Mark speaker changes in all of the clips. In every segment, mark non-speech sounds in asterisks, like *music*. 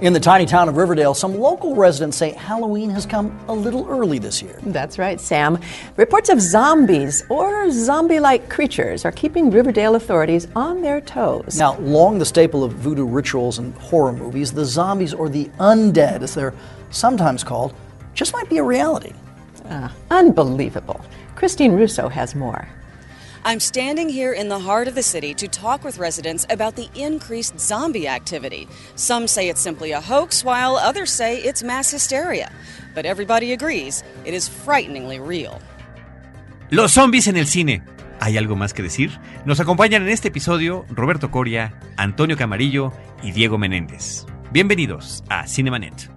Speaker 1: In the tiny town of Riverdale, some local residents say Halloween has come a little early this year.
Speaker 2: That's right, Sam. Reports of zombies or zombie like creatures are keeping Riverdale authorities on their toes.
Speaker 1: Now, long the staple of voodoo rituals and horror movies, the zombies or the undead, as they're sometimes called, just might be a reality.
Speaker 2: Ah, unbelievable. Christine Russo has more.
Speaker 3: I'm standing here in the heart of the city to talk with residents about the increased zombie activity. Some say it's simply a hoax, while others say it's mass hysteria. But everybody agrees it is frighteningly real.
Speaker 4: Los zombies en el cine. ¿Hay algo más que decir? Nos acompañan en este episodio Roberto Coria, Antonio Camarillo y Diego Menéndez. Bienvenidos a Cinemanet.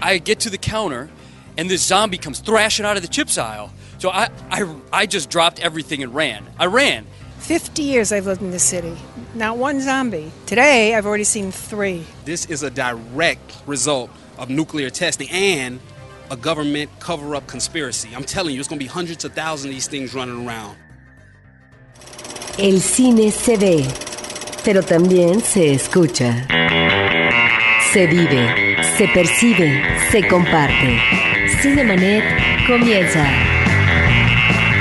Speaker 5: I get to the counter, and this zombie comes thrashing out of the chips aisle. So I, I, I just dropped everything and ran. I ran.
Speaker 6: 50 years I've lived in this city. Not one zombie. Today, I've already seen three.
Speaker 7: This is a direct result of nuclear testing and a government cover up conspiracy. I'm telling you, it's going to be hundreds of thousands of these things running around.
Speaker 8: El cine se ve, pero también se escucha. Se vive, se percibe, se comparte. Cinemanet comienza.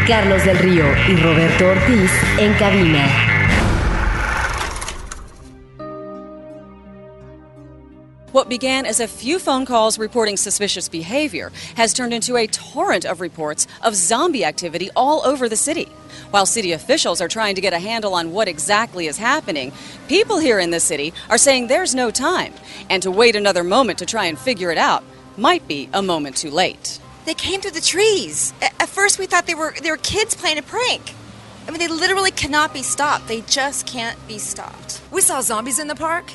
Speaker 8: Carlos del Río y Roberto Ortiz en cabina.
Speaker 3: What began as a few phone calls reporting suspicious behavior has turned into a torrent of reports of zombie activity all over the city. While city officials are trying to get a handle on what exactly is happening, people here in the city are saying there's no time, and to wait another moment to try and figure it out might be a moment too late.
Speaker 9: They came through the trees. At first, we thought they were they were kids playing a prank. I mean, they literally cannot be stopped. They just can't be stopped.
Speaker 10: We saw zombies in the park,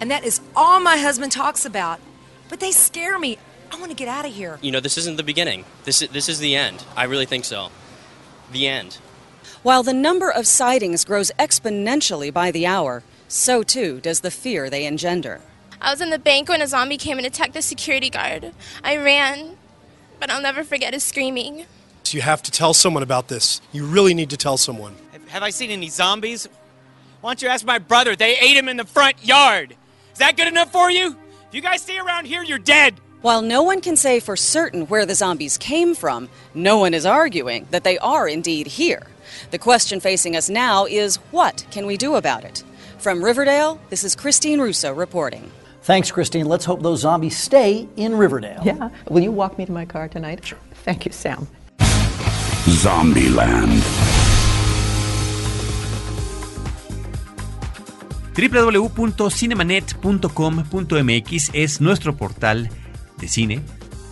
Speaker 10: and that is all my husband talks about. But they scare me. I want to get out of here.
Speaker 11: You know, this isn't the beginning. This is, this is the end. I really think so. The end.
Speaker 3: While the number of sightings grows exponentially by the hour, so too does the fear they engender.
Speaker 12: I was in the bank when a zombie came and attacked the security guard. I ran, but I'll never forget his screaming.
Speaker 13: You have to tell someone about this. You really need to tell someone.
Speaker 14: Have I seen any zombies? Why don't you ask my brother? They ate him in the front yard. Is that good enough for you? If you guys stay around here, you're dead.
Speaker 3: While no one can say for certain where the zombies came from, no one is arguing that they are indeed here. The question facing us now is what can we do about it? From Riverdale, this is Christine Russo reporting.
Speaker 1: Thanks, Christine. Let's hope those zombies stay in Riverdale.
Speaker 2: Yeah. Will you walk me to my car tonight? Sure. Thank you, Sam.
Speaker 15: Zombieland.
Speaker 4: www.cinemanet.com.mx es nuestro portal de cine.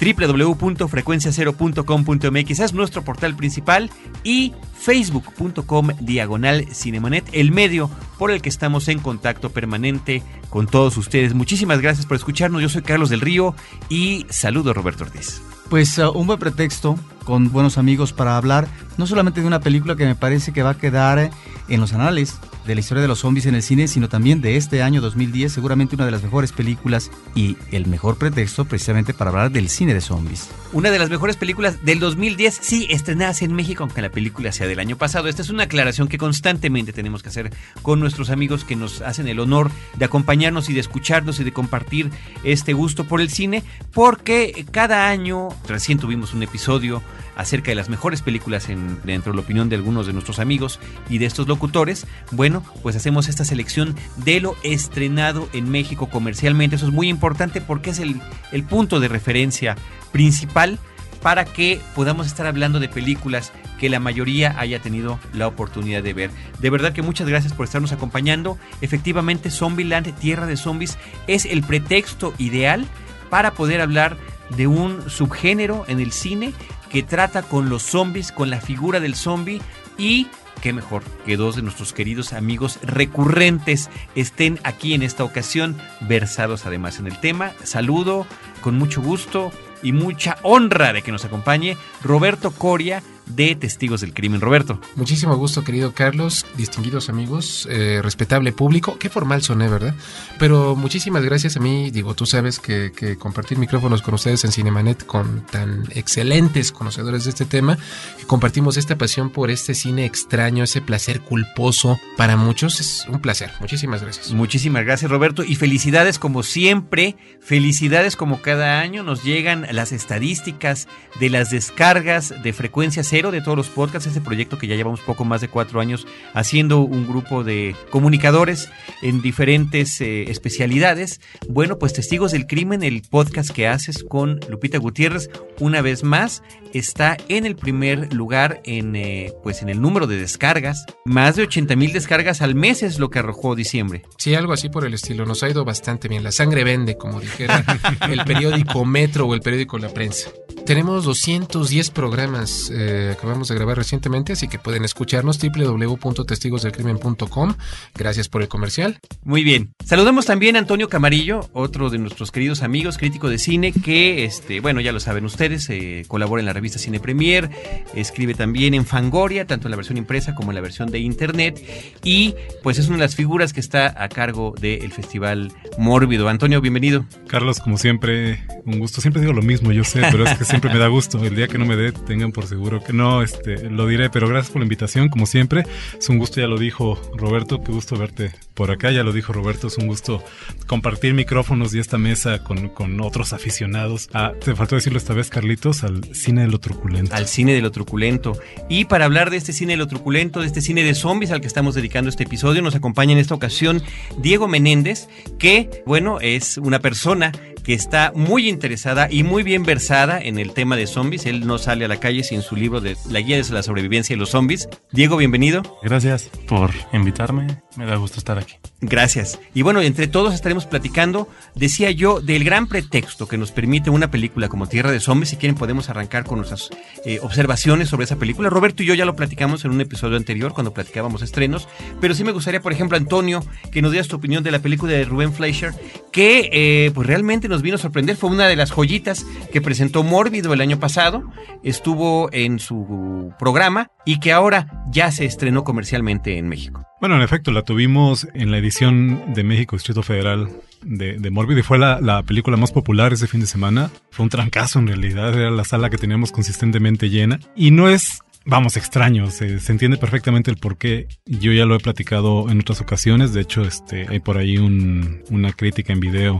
Speaker 4: www.frecuenciacero.com.mx es nuestro portal principal y facebook.com diagonal cinemanet, el medio por el que estamos en contacto permanente con todos ustedes. Muchísimas gracias por escucharnos. Yo soy Carlos del Río y saludo a Roberto Ortiz.
Speaker 16: Pues uh, un buen pretexto con buenos amigos para hablar no solamente de una película que me parece que va a quedar en los anales de la historia de los zombies en el cine, sino también de este año 2010, seguramente una de las mejores películas y el mejor pretexto precisamente para hablar del cine de zombies.
Speaker 4: Una de las mejores películas del 2010, sí, estrenadas en México, aunque la película sea del año pasado. Esta es una aclaración que constantemente tenemos que hacer con nuestros amigos que nos hacen el honor de acompañarnos y de escucharnos y de compartir este gusto por el cine, porque cada año, recién tuvimos un episodio acerca de las mejores películas en, dentro de la opinión de algunos de nuestros amigos y de estos locutores, bueno, pues hacemos esta selección de lo estrenado en México comercialmente. Eso es muy importante porque es el, el punto de referencia principal para que podamos estar hablando de películas que la mayoría haya tenido la oportunidad de ver. De verdad que muchas gracias por estarnos acompañando. Efectivamente, Zombieland, Tierra de Zombies, es el pretexto ideal para poder hablar de un subgénero en el cine que trata con los zombies, con la figura del zombie y qué mejor que dos de nuestros queridos amigos recurrentes estén aquí en esta ocasión, versados además en el tema. Saludo con mucho gusto y mucha honra de que nos acompañe Roberto Coria, de Testigos del Crimen. Roberto.
Speaker 15: Muchísimo gusto, querido Carlos, distinguidos amigos, eh, respetable público. Qué formal soné, ¿verdad? Pero muchísimas gracias a mí. Digo, tú sabes que, que compartir micrófonos con ustedes en Cinemanet, con tan excelentes conocedores de este tema, que compartimos esta pasión por este cine extraño, ese placer culposo para muchos, es un placer. Muchísimas gracias.
Speaker 4: Muchísimas gracias, Roberto. Y felicidades como siempre, felicidades como cada año. Nos llegan las estadísticas de las descargas de frecuencia de todos los podcasts. Este proyecto que ya llevamos poco más de cuatro años haciendo un grupo de comunicadores en diferentes eh, especialidades. Bueno, pues Testigos del Crimen, el podcast que haces con Lupita Gutiérrez, una vez más está en el primer lugar en, eh, pues en el número de descargas. Más de 80 mil descargas al mes es lo que arrojó diciembre.
Speaker 15: Sí, algo así por el estilo. Nos ha ido bastante bien. La sangre vende, como dijera el periódico Metro o el periódico La Prensa. Tenemos 210 programas eh, que acabamos de grabar recientemente, así que pueden escucharnos www.testigosdelcrimen.com. Gracias por el comercial.
Speaker 4: Muy bien. Saludamos también a Antonio Camarillo, otro de nuestros queridos amigos, crítico de cine, que, este, bueno, ya lo saben ustedes, eh, colabora en la revista Cine Premier, escribe también en Fangoria, tanto en la versión impresa como en la versión de internet, y pues es una de las figuras que está a cargo del Festival Mórbido. Antonio, bienvenido.
Speaker 17: Carlos, como siempre, un gusto. Siempre digo lo mismo, yo sé, pero es que siempre me da gusto. El día que no me dé, tengan por seguro que no, este, lo diré, pero gracias por la invitación, como siempre. Es un gusto, ya lo dijo Roberto, qué gusto verte por acá, ya lo dijo Roberto, es un gusto compartir micrófonos y esta mesa con, con otros aficionados. Ah, te faltó decirlo esta vez, Carlitos, al cine de lo truculento.
Speaker 4: Al cine de lo truculento. Y para hablar de este cine de lo truculento, de este cine de zombies al que estamos dedicando este episodio, nos acompaña en esta ocasión Diego Menéndez, que, bueno, es una persona que está muy interesada y muy bien versada en el tema de zombies. Él no sale a la calle sin su libro de La guía de la sobrevivencia de los zombies. Diego, bienvenido.
Speaker 17: Gracias por invitarme. Me da gusto estar aquí.
Speaker 4: Gracias. Y bueno, entre todos estaremos platicando, decía yo, del gran pretexto que nos permite una película como Tierra de Zombies. Si quieren podemos arrancar con nuestras eh, observaciones sobre esa película. Roberto y yo ya lo platicamos en un episodio anterior cuando platicábamos estrenos, pero sí me gustaría, por ejemplo, Antonio, que nos dieras tu opinión de la película de Rubén Fleischer, que eh, pues realmente nos vino a sorprender. Fue una de las joyitas que presentó Mórbido el año pasado, estuvo en su programa y que ahora ya se estrenó comercialmente en México.
Speaker 17: Bueno, en efecto, la tuvimos en la edición de México Distrito Federal de, de y fue la, la, película más popular ese fin de semana. Fue un trancazo en realidad, era la sala que teníamos consistentemente llena. Y no es, vamos, extraño, se, se entiende perfectamente el por qué. Yo ya lo he platicado en otras ocasiones, de hecho este, hay por ahí un, una crítica en video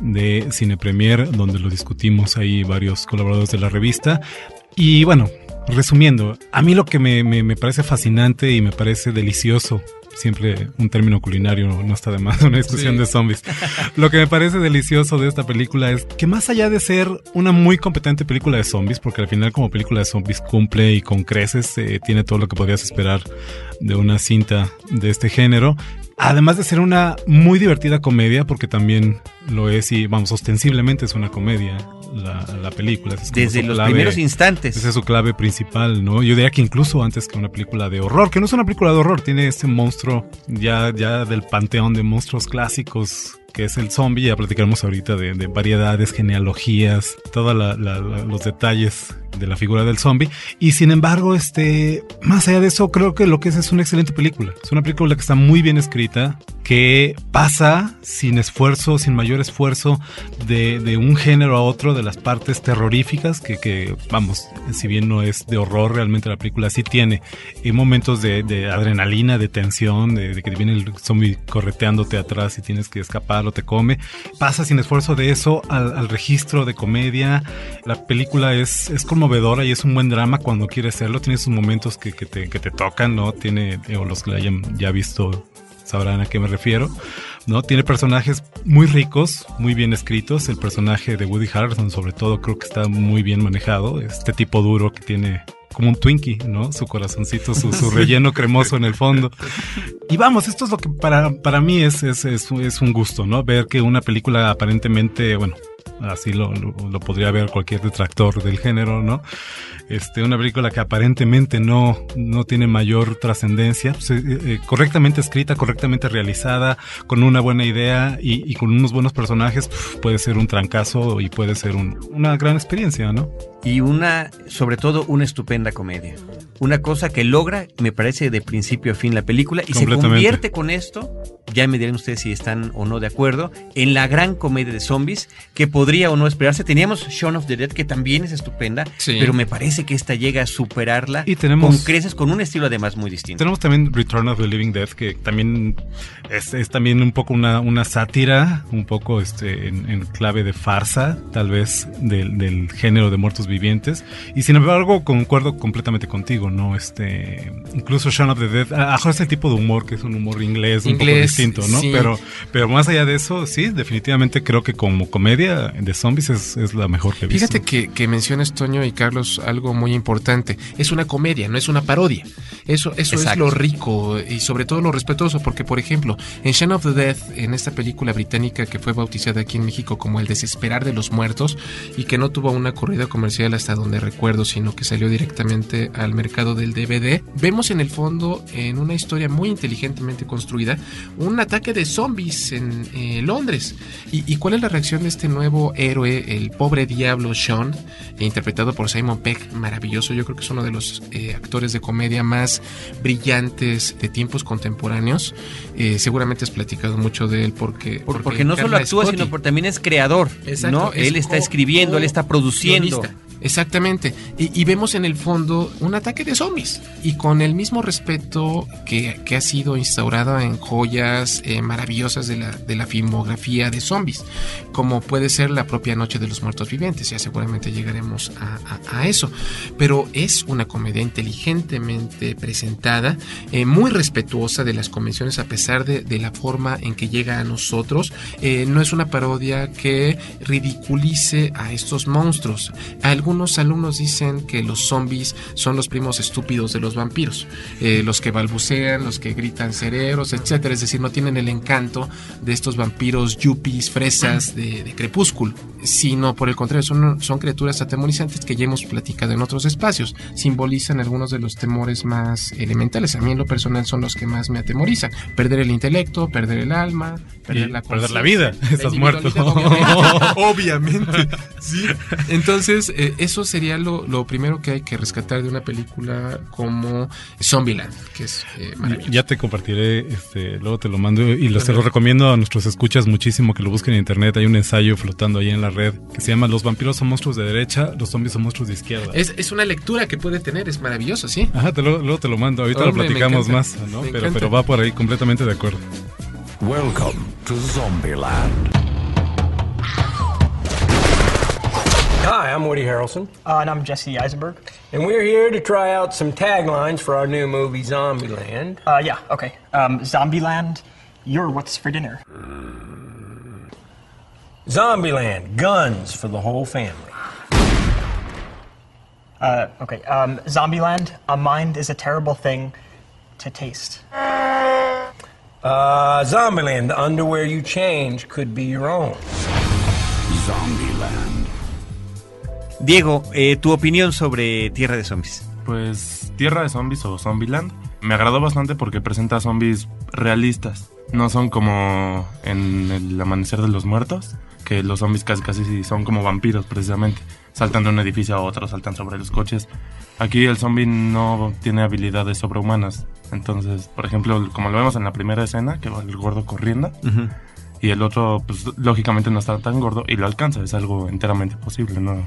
Speaker 17: de Cine Premier donde lo discutimos ahí varios colaboradores de la revista. Y bueno, resumiendo, a mí lo que me, me, me, parece fascinante y me parece delicioso, siempre un término culinario no está de más, *laughs* una discusión sí. de zombies. Lo que me parece delicioso de esta película es que más allá de ser una muy competente película de zombies, porque al final como película de zombies cumple y con creces, eh, tiene todo lo que podrías esperar de una cinta de este género, Además de ser una muy divertida comedia, porque también lo es y, vamos, ostensiblemente es una comedia la, la película. Es
Speaker 4: Desde los clave, primeros instantes.
Speaker 17: Esa es su clave principal, ¿no? Yo diría que incluso antes que una película de horror, que no es una película de horror, tiene este monstruo ya, ya del panteón de monstruos clásicos que es el zombie. Ya platicaremos ahorita de, de variedades, genealogías, todos los detalles de la figura del zombie. Y sin embargo, este, más allá de eso, creo que lo que es es una excelente película. Es una película que está muy bien escrita, que pasa sin esfuerzo, sin mayor esfuerzo, de, de un género a otro, de las partes terroríficas, que, que, vamos, si bien no es de horror, realmente la película sí tiene y momentos de, de, adrenalina, de tensión, de, de que viene el zombie correteándote atrás y tienes que escapar o te come. Pasa sin esfuerzo de eso al, al registro de comedia. La película es, es conmovedora y es un buen drama cuando quiere serlo. Tiene sus momentos que, que, te, que te tocan, ¿no? Tiene, o los que la hayan ya visto sabrán a qué me refiero. ¿no? Tiene personajes muy ricos, muy bien escritos. El personaje de Woody Harrelson, sobre todo, creo que está muy bien manejado. Este tipo duro que tiene como un Twinkie, ¿no? Su corazoncito, su, su *laughs* relleno cremoso en el fondo. Y vamos, esto es lo que para, para mí es, es, es, es un gusto, ¿no? Ver que una película aparentemente, bueno, así lo, lo, lo podría ver cualquier detractor del género, ¿no? Este, una película que aparentemente no, no tiene mayor trascendencia, pues, eh, eh, correctamente escrita, correctamente realizada, con una buena idea y, y con unos buenos personajes, pf, puede ser un trancazo y puede ser un- una gran experiencia, ¿no?
Speaker 4: Y una, sobre todo, una estupenda comedia. Una cosa que logra, me parece, de principio a fin la película y se convierte con esto, ya me dirán ustedes si están o no de acuerdo, en la gran comedia de zombies que podría o no esperarse. Teníamos Shaun of the Dead, que también es estupenda,
Speaker 17: Sí.
Speaker 4: pero me parece que esta llega a superarla
Speaker 17: Y tenemos-
Speaker 4: con creces, con un estilo además muy distinto.
Speaker 17: Tenemos también Return of the Living Dead, que también es, es también un poco una, una sátira, un poco este en, en clave de farsa, tal vez, del, del género de muertos vivientes. Y sin embargo, concuerdo completamente contigo, ¿no? Este, incluso Shaun of the Dead, a- a ese tipo de humor, que es un humor inglés, un poco
Speaker 15: Inglés,
Speaker 17: distinto, ¿no?
Speaker 15: sí.
Speaker 17: Pero, pero más allá de eso, sí, definitivamente creo que como comedia de zombies es, es la mejor que he visto.
Speaker 15: Fíjate que, que mencionas, Toño y Carlos, algo muy importante. Es una comedia, no es una parodia. Eso, eso es lo rico y sobre todo lo respetuoso, porque, por ejemplo, en Shaun of the Dead, en esta película británica que fue bautizada aquí en México como El Desesperar de los Muertos y que no tuvo una corrida comercial hasta donde recuerdo, sino que salió directamente al mercado del DVD, vemos en el fondo, en una historia muy inteligentemente construida, un ataque de zombies en eh, Londres. ¿Y, y cuál es la reacción de este nuevo héroe, el pobre diablo Sean, interpretado por Simon Peck? Maravilloso, yo creo que es uno de los eh, actores de comedia más brillantes de tiempos contemporáneos. Eh, seguramente has platicado mucho de él porque...
Speaker 4: Por- porque no solo actúa, sino porque también es creador.
Speaker 15: Exacto,
Speaker 4: ¿no?
Speaker 15: es
Speaker 4: Él está escribiendo, él está produciendo.
Speaker 15: guionista. Exactamente. Y, y vemos en el fondo un ataque de zombies. Y con el mismo respeto que, que ha sido instaurado en joyas eh, maravillosas de la, de la filmografía de zombies. Como puede ser la propia Noche de los Muertos Vivientes. Ya seguramente llegaremos a, a- a eso. Pero es una comedia inteligentemente presentada, eh, muy respetuosa de las convenciones a pesar de, de la forma en que llega a nosotros. Eh, no es una parodia que ridiculice a estos monstruos. Algunos alumnos dicen que los zombies son los primos estúpidos de los vampiros, eh, los que balbucean, los que gritan cerebros, etcétera. Es decir, no tienen el encanto de estos vampiros yuppies, fresas de, de crepúsculo, sino por el contrario, son, son criaturas atemorizantes que ya hemos platicado en otros espacios. Simbolizan algunos de los temores más elementales. A mí en lo personal son los que más me atemorizan. Perder el intelecto, perder el alma, perder
Speaker 17: Y
Speaker 15: la
Speaker 17: perder la vida. Estás muerto.
Speaker 15: obviamente. *laughs* Sí. Entonces, eh, eso sería lo, lo primero que hay que rescatar de una película como Zombieland, que es eh, maravilloso.
Speaker 17: Ya te compartiré, este, luego te lo mando y los, te lo recomiendo a nuestros escuchas muchísimo que lo busquen en internet. Hay un ensayo flotando ahí en la red que se llama Los vampiros son monstruos de derecha, los zombies son monstruos de izquierda.
Speaker 15: Es, es una lectura que puede tener, es maravilloso, ¿sí?
Speaker 17: Ajá, te lo- luego te lo mando, ahorita
Speaker 15: Oh,
Speaker 17: lo platicamos más, ¿no? Pero, pero va por ahí completamente de acuerdo.
Speaker 18: Welcome to Zombieland.
Speaker 19: Hi, I'm Woody Harrelson. Uh, and I'm Jesse Eisenberg. And we're here to try out some taglines for our new movie, Zombieland.
Speaker 20: Uh, yeah, okay. Um, Zombieland, you're what's for dinner?
Speaker 19: Zombieland, guns for the whole family.
Speaker 20: Uh, okay. Um, Zombieland, a mind is a terrible thing to taste.
Speaker 19: Uh, Zombieland, the underwear you change could be your own.
Speaker 18: Zombieland.
Speaker 4: Diego, eh, tu opinión sobre Tierra de Zombies.
Speaker 21: Pues Tierra de Zombies o Zombieland me agradó bastante porque presenta zombies realistas. No son como en el Amanecer de los Muertos, que los zombies casi casi son como vampiros precisamente. Saltan de un edificio a otro, saltan sobre los coches. Aquí el zombie no tiene habilidades sobrehumanas. Entonces, por ejemplo, como lo vemos en la primera escena, que va el gordo corriendo, y el otro, pues lógicamente no está tan gordo y lo alcanza, es algo enteramente posible, ¿no?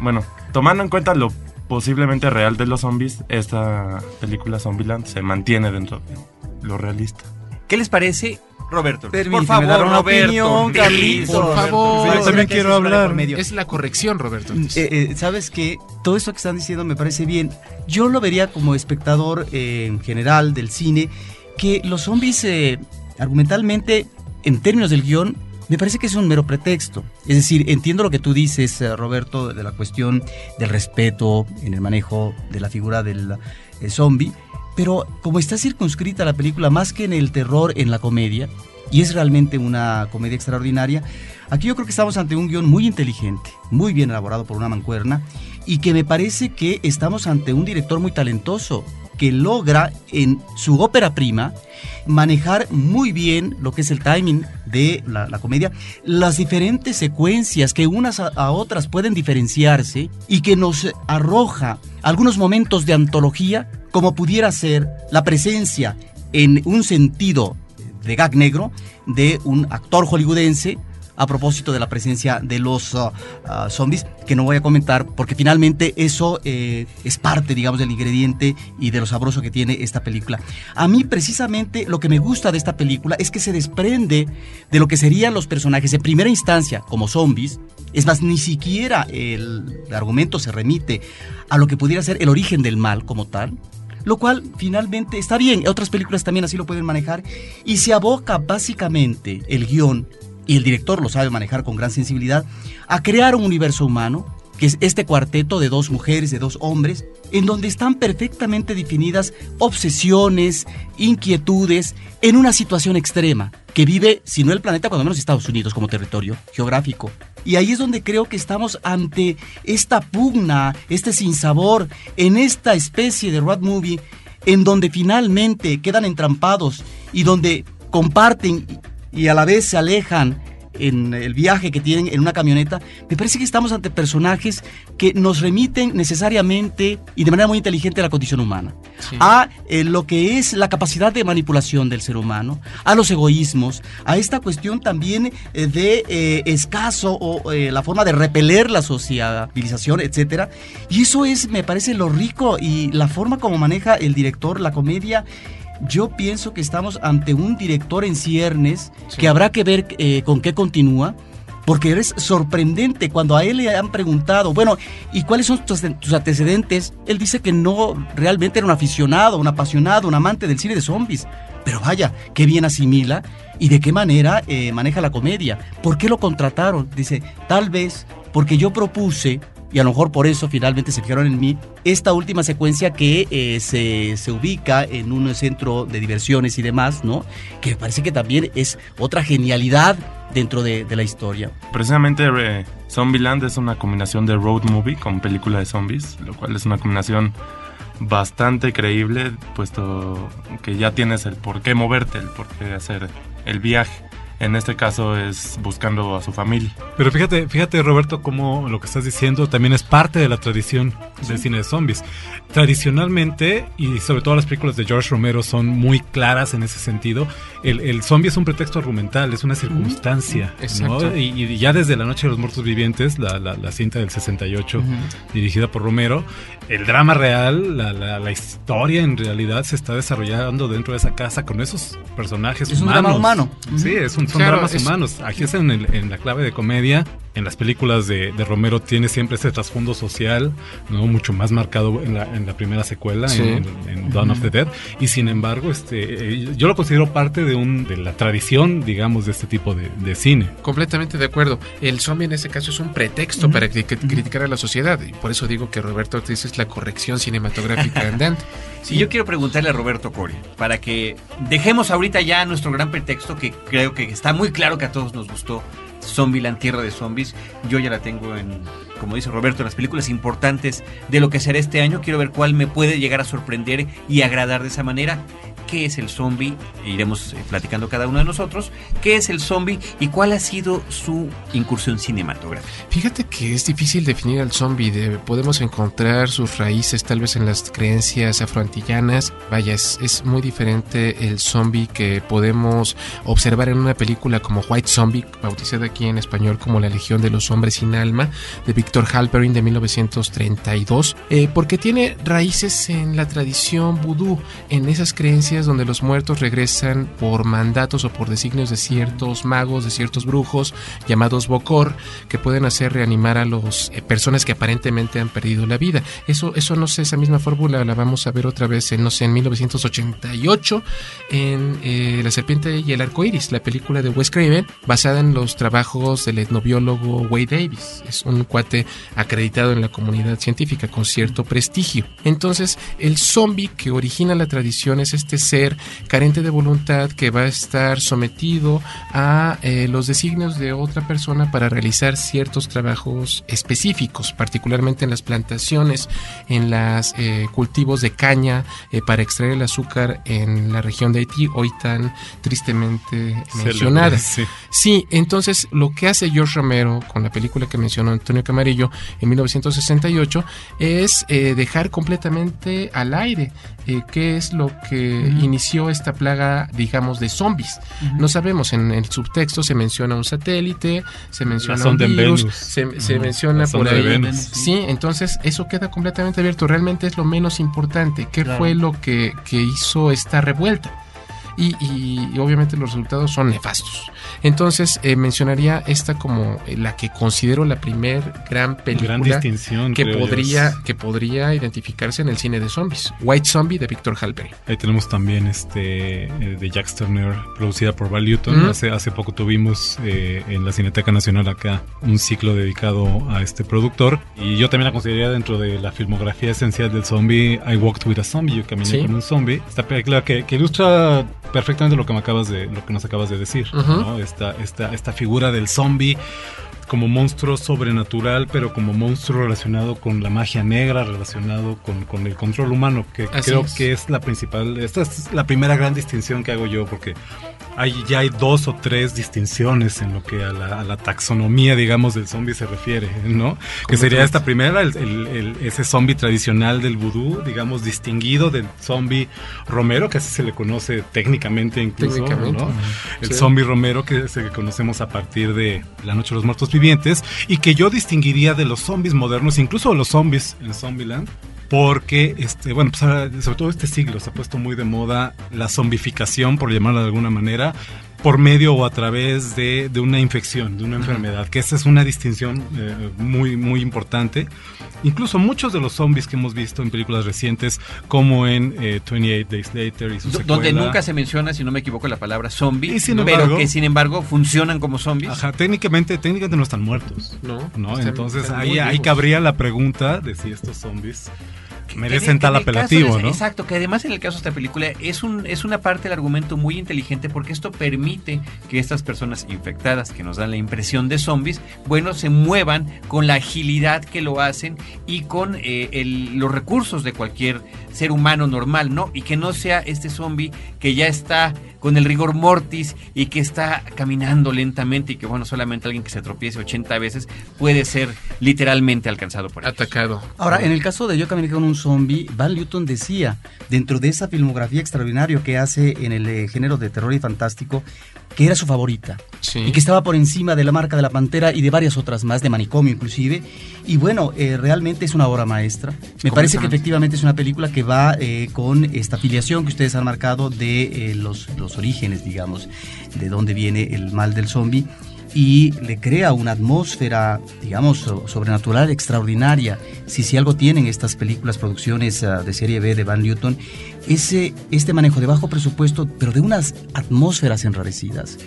Speaker 21: Bueno, tomando en cuenta lo posiblemente real de los zombies, esta película Zombieland se mantiene dentro de lo realista.
Speaker 4: ¿Qué les parece, Roberto? por favor,
Speaker 16: dar una
Speaker 4: Roberto.
Speaker 16: opinión. Carlitos.
Speaker 15: Por favor,
Speaker 16: yo también quiero hablar.
Speaker 15: Es la corrección, Roberto.
Speaker 16: Eh, eh, Sabes que todo esto que están diciendo me parece bien. Yo lo vería como espectador eh, en general del cine, que los zombies eh, argumentalmente, en términos del guion, me parece que es un mero pretexto. Es decir, entiendo lo que tú dices, eh, Roberto, de la cuestión del respeto en el manejo de la figura del eh, zombie, pero como está circunscrita la película más que en el terror, en la comedia, y es realmente una comedia extraordinaria. Aquí yo creo que estamos ante un guion muy inteligente, muy bien elaborado por una mancuerna y que me parece que estamos ante un director muy talentoso que logra en su ópera prima manejar muy bien lo que es el timing de la, comedia, las diferentes secuencias que unas a, a otras pueden diferenciarse y que nos arroja algunos momentos de antología como pudiera ser la presencia en un sentido de gag negro de un actor hollywoodense a propósito de la presencia de los uh, uh, zombies, que no voy a comentar porque finalmente eso eh, es parte, digamos, del ingrediente y de lo sabroso que tiene esta película. A mí precisamente lo que me gusta de esta película es que se desprende de lo que serían los personajes en primera instancia como zombies. Es más, ni siquiera el argumento se remite a lo que pudiera ser el origen del mal como tal, lo cual finalmente está bien, otras películas también así lo pueden manejar, y se aboca básicamente el guion, y el director lo sabe manejar con gran sensibilidad, a crear un universo humano, que es este cuarteto de dos mujeres, de dos hombres, en donde están perfectamente definidas obsesiones, inquietudes, en una situación extrema, que vive, si no el planeta, cuando menos Estados Unidos como territorio geográfico. Y ahí es donde creo que estamos ante esta pugna, este sinsabor, en esta especie de road movie, en donde finalmente quedan entrampados y donde comparten y a la vez se alejan en el viaje que tienen en una camioneta, me parece que estamos ante personajes que nos remiten necesariamente y de manera muy inteligente a la condición humana,
Speaker 15: Sí.
Speaker 16: a eh, lo que es la capacidad de manipulación del ser humano, a los egoísmos, a esta cuestión también eh, de eh, escaso o la forma de repeler la sociabilización, etcétera. Y eso es, me parece, lo rico y la forma como maneja el director la comedia. Yo pienso que estamos ante un director en ciernes que habrá que ver eh, con qué continúa. Porque es sorprendente cuando a él le han preguntado, bueno, ¿y cuáles son tus, tus antecedentes? Él dice que no realmente era un aficionado, un apasionado, un amante del cine de zombies. Pero vaya, qué bien asimila y de qué manera eh, maneja la comedia. ¿Por qué lo contrataron? Dice, tal vez porque yo propuse, y a lo mejor por eso finalmente se fijaron en mí, esta última secuencia que eh, se, se ubica en un centro de diversiones y demás, ¿no? Que me parece que también es otra genialidad dentro de, de la historia.
Speaker 21: Precisamente eh, Zombieland es una combinación de road movie con película de zombies, lo cual es una combinación bastante creíble, puesto que ya tienes el por qué moverte, el por qué hacer el viaje. En este caso es buscando a su familia.
Speaker 17: Pero fíjate, fíjate Roberto, cómo lo que estás diciendo también es parte de la tradición del cine de zombies. Tradicionalmente, y sobre todo las películas de George Romero son muy claras en ese sentido, el, el zombie es un pretexto argumental, es una circunstancia. ¿no?
Speaker 15: Exacto.
Speaker 17: Y, y ya desde La Noche de los Muertos Vivientes, la, la- la cinta del 68,
Speaker 15: Ujú.
Speaker 17: dirigida por Romero, el drama real, la, la- historia en realidad se está desarrollando dentro de esa casa con esos personajes
Speaker 16: Es un
Speaker 17: humanos.
Speaker 16: drama humano.
Speaker 17: Sí, es un, son
Speaker 15: Claro,
Speaker 17: dramas
Speaker 15: es-
Speaker 17: humanos. Aquí es en, el- en la clave de comedia. En las películas de, de Romero tiene siempre ese trasfondo social, ¿no? Mucho más marcado en la, en la primera secuela,
Speaker 15: Sí.
Speaker 17: en, en Dawn of the Dead. Y sin embargo, este, eh, yo lo considero parte de un, de la tradición, digamos, de este tipo de, de cine.
Speaker 15: Completamente de acuerdo. El zombie en este caso es un pretexto para cri- criticar a la sociedad. Y por eso digo que Roberto Ortiz es la corrección cinematográfica *laughs* andante.
Speaker 4: Sí, yo quiero preguntarle a Roberto Coria, para que dejemos ahorita ya nuestro gran pretexto, que creo que está muy claro que a todos nos gustó Zombieland, Tierra de Zombies. Yo ya la tengo en, como dice Roberto, en las películas importantes de lo que será este año. Quiero ver cuál me puede llegar a sorprender y agradar de esa manera. ¿Qué es el zombie? Iremos eh, platicando cada uno de nosotros. ¿Qué es el zombie y cuál ha sido su incursión cinematográfica?
Speaker 15: Fíjate que es difícil definir al zombie. de- podemos encontrar sus raíces tal vez en las creencias afroantillanas. Vaya, es, es muy diferente el zombie que podemos observar en una película como White Zombie, bautizada aquí en español como La Legión de los Hombres sin Alma, de Victor Halperin de 1932, eh, porque tiene raíces en la tradición vudú, en esas creencias donde los muertos regresan por mandatos o por designios de ciertos magos, de ciertos brujos llamados Bokor, que pueden hacer reanimar a las personas que aparentemente han perdido la vida. Eso, eso no sé, esa misma fórmula la vamos a ver otra vez en, no sé, en 1988 en eh, La Serpiente y el Arco Iris, la película de Wes Craven, basada en los trabajos del etnobiólogo Wade Davis. Es un cuate acreditado en la comunidad científica con cierto prestigio. Entonces, el zombie que origina la tradición es este ser carente de voluntad, que va a estar sometido a eh, los designios de otra persona para realizar ciertos trabajos específicos, particularmente en las plantaciones, en los cultivos de caña eh, para extraer el azúcar en la región de Haití, hoy tan tristemente mencionada.
Speaker 17: sí.
Speaker 15: Sí, entonces lo que hace George Romero con la película que mencionó Antonio Camarillo en 1968 es eh, dejar completamente al aire eh, qué es lo que inició esta plaga, digamos, de zombies. No sabemos, en el subtexto se menciona un satélite, se menciona un virus,
Speaker 17: Venus.
Speaker 15: se,
Speaker 17: Ujú.
Speaker 15: menciona por ahí.
Speaker 17: Venus.
Speaker 15: Sí, entonces eso queda completamente abierto. Realmente es lo menos importante. ¿Qué
Speaker 17: Claro.
Speaker 15: fue lo que, que hizo esta revuelta? Y, y- y obviamente los resultados son nefastos. Entonces eh, mencionaría esta como eh, la que considero la primer gran película
Speaker 17: Gran distinción,
Speaker 15: que
Speaker 17: yo,
Speaker 15: podría
Speaker 17: es-
Speaker 15: que podría identificarse en el cine de zombies. White Zombie de Victor Halperin.
Speaker 17: Ahí tenemos también este eh, de Jack Turner, producida por Val Newton.
Speaker 15: Ujú.
Speaker 17: hace, hace poco tuvimos eh, en la Cineteca Nacional acá un ciclo dedicado a este productor. Y yo también la consideraría dentro de la filmografía esencial del zombie. I Walked with a Zombie, yo caminé
Speaker 15: Sí.
Speaker 17: con un zombie. Esta película que, que ilustra perfectamente lo que me acabas de, lo que nos acabas de decir.
Speaker 15: Ujú.
Speaker 17: ¿no? Esta, esta, esta figura del zombie como monstruo sobrenatural, pero como monstruo relacionado con la magia negra, relacionado con, con el control humano, que
Speaker 15: Así
Speaker 17: creo
Speaker 15: es.
Speaker 17: que es la principal, esta es la primera gran distinción que hago yo, porque hay, ya hay dos o tres distinciones en lo que a la, a la taxonomía, digamos, del zombie se refiere, ¿no? Que sería esta primera, el, el- el- ese zombie tradicional del vudú, digamos, distinguido del zombie romero, que así se le conoce técnicamente incluso,
Speaker 15: Técnicamente,
Speaker 17: ¿no? El
Speaker 15: Sí.
Speaker 17: zombie romero, que es el que conocemos a partir de La Noche de los Muertos Y que yo distinguiría de los zombies modernos, incluso los zombies en Zombieland, porque, este, bueno, pues sobre todo este siglo se ha puesto muy de moda la zombificación, por llamarla de alguna manera, por medio o a través de, de una infección, de una enfermedad, que esa es una distinción eh, muy, muy importante. Incluso muchos de los zombies que hemos visto en películas recientes, como en eh, 28 Days Later y su secuela.
Speaker 4: Donde nunca se menciona, si no me equivoco, la palabra zombie,
Speaker 17: Y sin
Speaker 4: pero
Speaker 17: embargo-
Speaker 4: que sin embargo funcionan como zombies.
Speaker 17: Ajá, técnicamente, técnicamente no están muertos.
Speaker 15: No,
Speaker 17: ¿no?
Speaker 15: están-
Speaker 17: Entonces
Speaker 15: están
Speaker 17: ahí, ahí cabría la pregunta de si estos zombies merecen
Speaker 4: en-
Speaker 17: tal apelativo,
Speaker 4: de-
Speaker 17: ¿no?
Speaker 4: Exacto, que además en el caso de esta película es, un, es una parte del argumento muy inteligente porque esto permite que estas personas infectadas que nos dan la impresión de zombies, bueno, se muevan con la agilidad que lo hacen y con eh, el- los recursos de cualquier ser humano normal, ¿no? Y que no sea este zombie que ya está con el rigor mortis y que está caminando lentamente y que, bueno, solamente alguien que se tropiece 80 veces puede ser literalmente alcanzado por ellos.
Speaker 15: Atacado.
Speaker 16: Ahora, en el caso de Yo caminé con un zombie, Val Newton decía, dentro de esa filmografía extraordinaria que hace en el eh, género de terror y fantástico, que era su favorita. Y que estaba por encima de La Marca de la Pantera y de varias otras más, de Manicomio inclusive. Y bueno, eh, realmente es una obra maestra. Me parece que efectivamente es una película que va eh, con esta filiación que ustedes han marcado de eh, los, los orígenes, digamos, de dónde viene el mal del zombie y le crea una atmósfera, digamos, so- sobrenatural extraordinaria. Si, si algo tienen estas películas, producciones ah, de serie B de Van Newton, ese, este manejo de bajo presupuesto, pero de unas atmósferas enrarecidas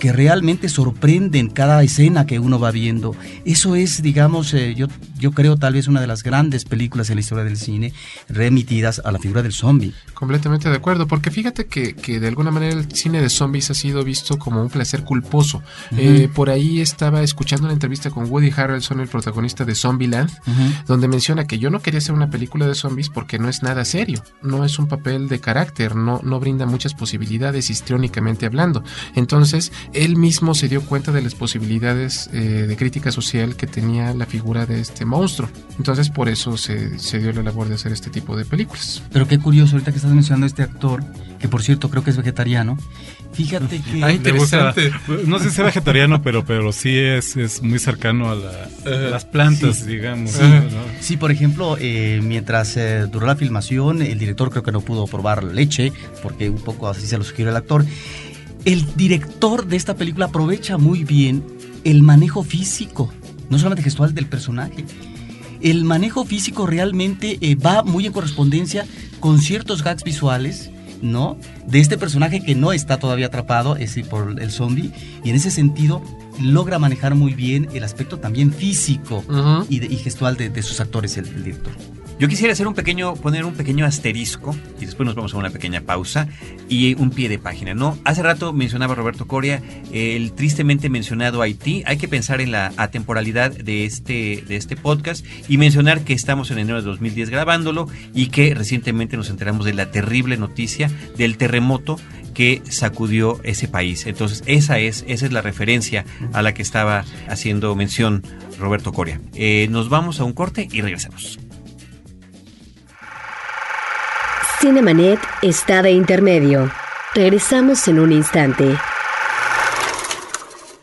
Speaker 16: que realmente sorprenden cada escena que uno va viendo. Eso es, digamos, eh, yo, yo creo tal vez una de las grandes películas en la historia del cine remitidas a la figura del zombie.
Speaker 15: Completamente de acuerdo, porque fíjate que, que de alguna manera el cine de zombies ha sido visto como un placer culposo. Eh, por ahí estaba escuchando una entrevista con Woody Harrelson, el protagonista de Zombieland, donde menciona que yo no quería hacer una película de zombies porque no es nada serio, no es un papel de carácter, no, no brinda muchas posibilidades histriónicamente hablando. Entonces, él mismo se dio cuenta de las posibilidades eh, de crítica social que tenía la figura de este monstruo. Entonces, por eso se, se dio la labor de hacer este tipo de películas.
Speaker 16: Pero qué curioso, ahorita que estás mencionando a este actor, que por cierto creo que es vegetariano, fíjate que...
Speaker 17: Le gusta- no sé si es vegetariano, pero, pero sí es, es muy cercano a, la- a las plantas,
Speaker 16: Sí.
Speaker 17: digamos.
Speaker 16: Sí,
Speaker 17: ¿no?
Speaker 16: Sí, por ejemplo, eh, mientras eh, duró la filmación, el director creo que no pudo probar leche, porque un poco así se lo sugirió el actor. El director de esta película aprovecha muy bien el manejo físico, no solamente gestual del personaje. El manejo físico realmente eh, va muy en correspondencia con ciertos gags visuales, ¿no? De este personaje que no está todavía atrapado, es decir, por el zombie, y en ese sentido logra manejar muy bien el aspecto también físico y, de- y gestual de, de sus actores, el, el director.
Speaker 4: Yo quisiera hacer un pequeño, poner un pequeño asterisco y después nos vamos a una pequeña pausa y un pie de página, ¿no? Hace rato mencionaba Roberto Coria el tristemente mencionado Haití. Hay que pensar en la atemporalidad de este, de este podcast y mencionar que estamos en enero de 2010 grabándolo y que recientemente nos enteramos de la terrible noticia del terremoto que sacudió ese país. Entonces, esa es, esa es la referencia a la que estaba haciendo mención Roberto Coria. Eh, nos vamos a un corte y regresamos.
Speaker 8: Cinemanet está de intermedio. Regresamos en un instante.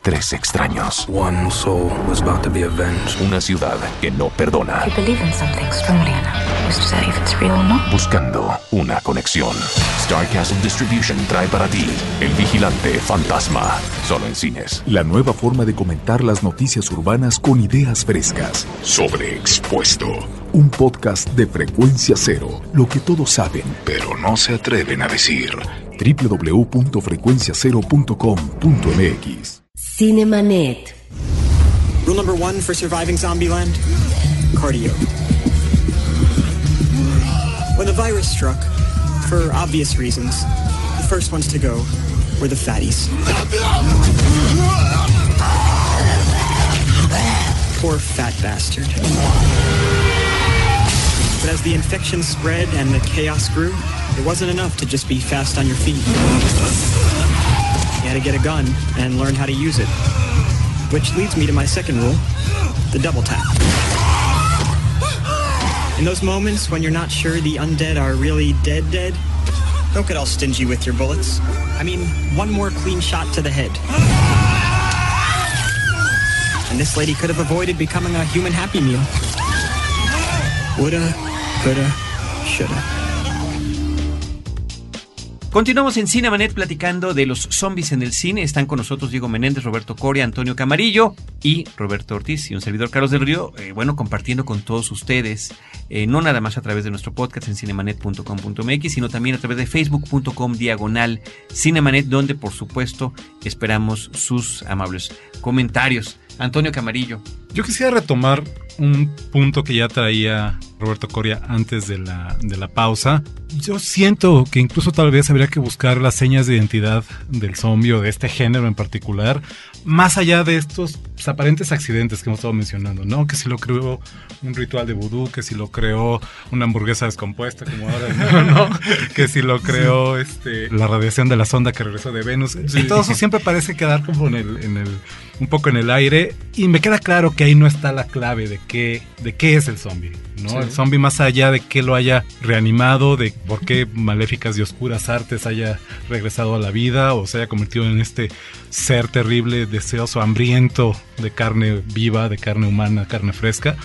Speaker 18: Tres extraños.
Speaker 19: One soul was about to be avenged.
Speaker 18: Una ciudad que no perdona.
Speaker 22: You believe in something strongly enough. Who's to say if it's real or not?
Speaker 18: Buscando una conexión. Star Castle Distribution trae para ti El Vigilante Fantasma. Solo en cines.
Speaker 23: La nueva forma de comentar las noticias urbanas con ideas frescas.
Speaker 18: Sobreexpuesto.
Speaker 23: Un podcast de frecuencia cero. Lo que todos saben, pero no se atreven a decir. www.frecuenciacero.com.mx
Speaker 8: Cinemanet.
Speaker 20: Rule number one for surviving Zombieland cardio. When the virus struck, for obvious reasons, the first ones to go were the fatties. Poor fat bastard. But as the infection spread and the chaos grew, it wasn't enough to just be fast on your feet. You had to get a gun and learn how to use it. Which leads me to my second rule, the double tap. In those moments when you're not sure the undead are really dead dead, don't get all stingy with your bullets. I mean, one more clean shot to the head. And this lady could have avoided becoming a human Happy Meal. Woulda,
Speaker 4: Continuamos en Cinemanet platicando de los zombies en el cine. Están con nosotros Diego Menéndez, Roberto Coria, Antonio Camarillo y Roberto Ortiz y un servidor Carlos del Río. eh, bueno, compartiendo con todos ustedes, eh, no nada más a través de nuestro podcast en cinemanet.com.mx, sino también a través de facebook.com diagonal Cinemanet, donde por supuesto esperamos sus amables comentarios. Antonio Camarillo.
Speaker 17: Yo quisiera retomar un punto que ya traía Roberto Coria antes de la, de la pausa. Yo siento que incluso tal vez habría que buscar las señas de identidad del zombie o de este género en particular, más allá de estos pues, aparentes accidentes que hemos estado mencionando, ¿no? Que si lo creó un ritual de vudú, que si lo creó una hamburguesa descompuesta, como ahora, ¿no? *laughs* que si lo creó este, la radiación de la sonda que regresó de Venus. Y todo eso siempre parece quedar como en el, en el, un poco en el aire. Y me queda claro que ahí no está la clave de qué, de qué es el zombie. ¿no?
Speaker 15: Sí.
Speaker 17: El zombie más allá de que lo haya reanimado, de por qué maléficas y oscuras artes haya regresado a la vida o se haya convertido en este ser terrible, deseoso, hambriento de carne viva, de carne humana, carne fresca.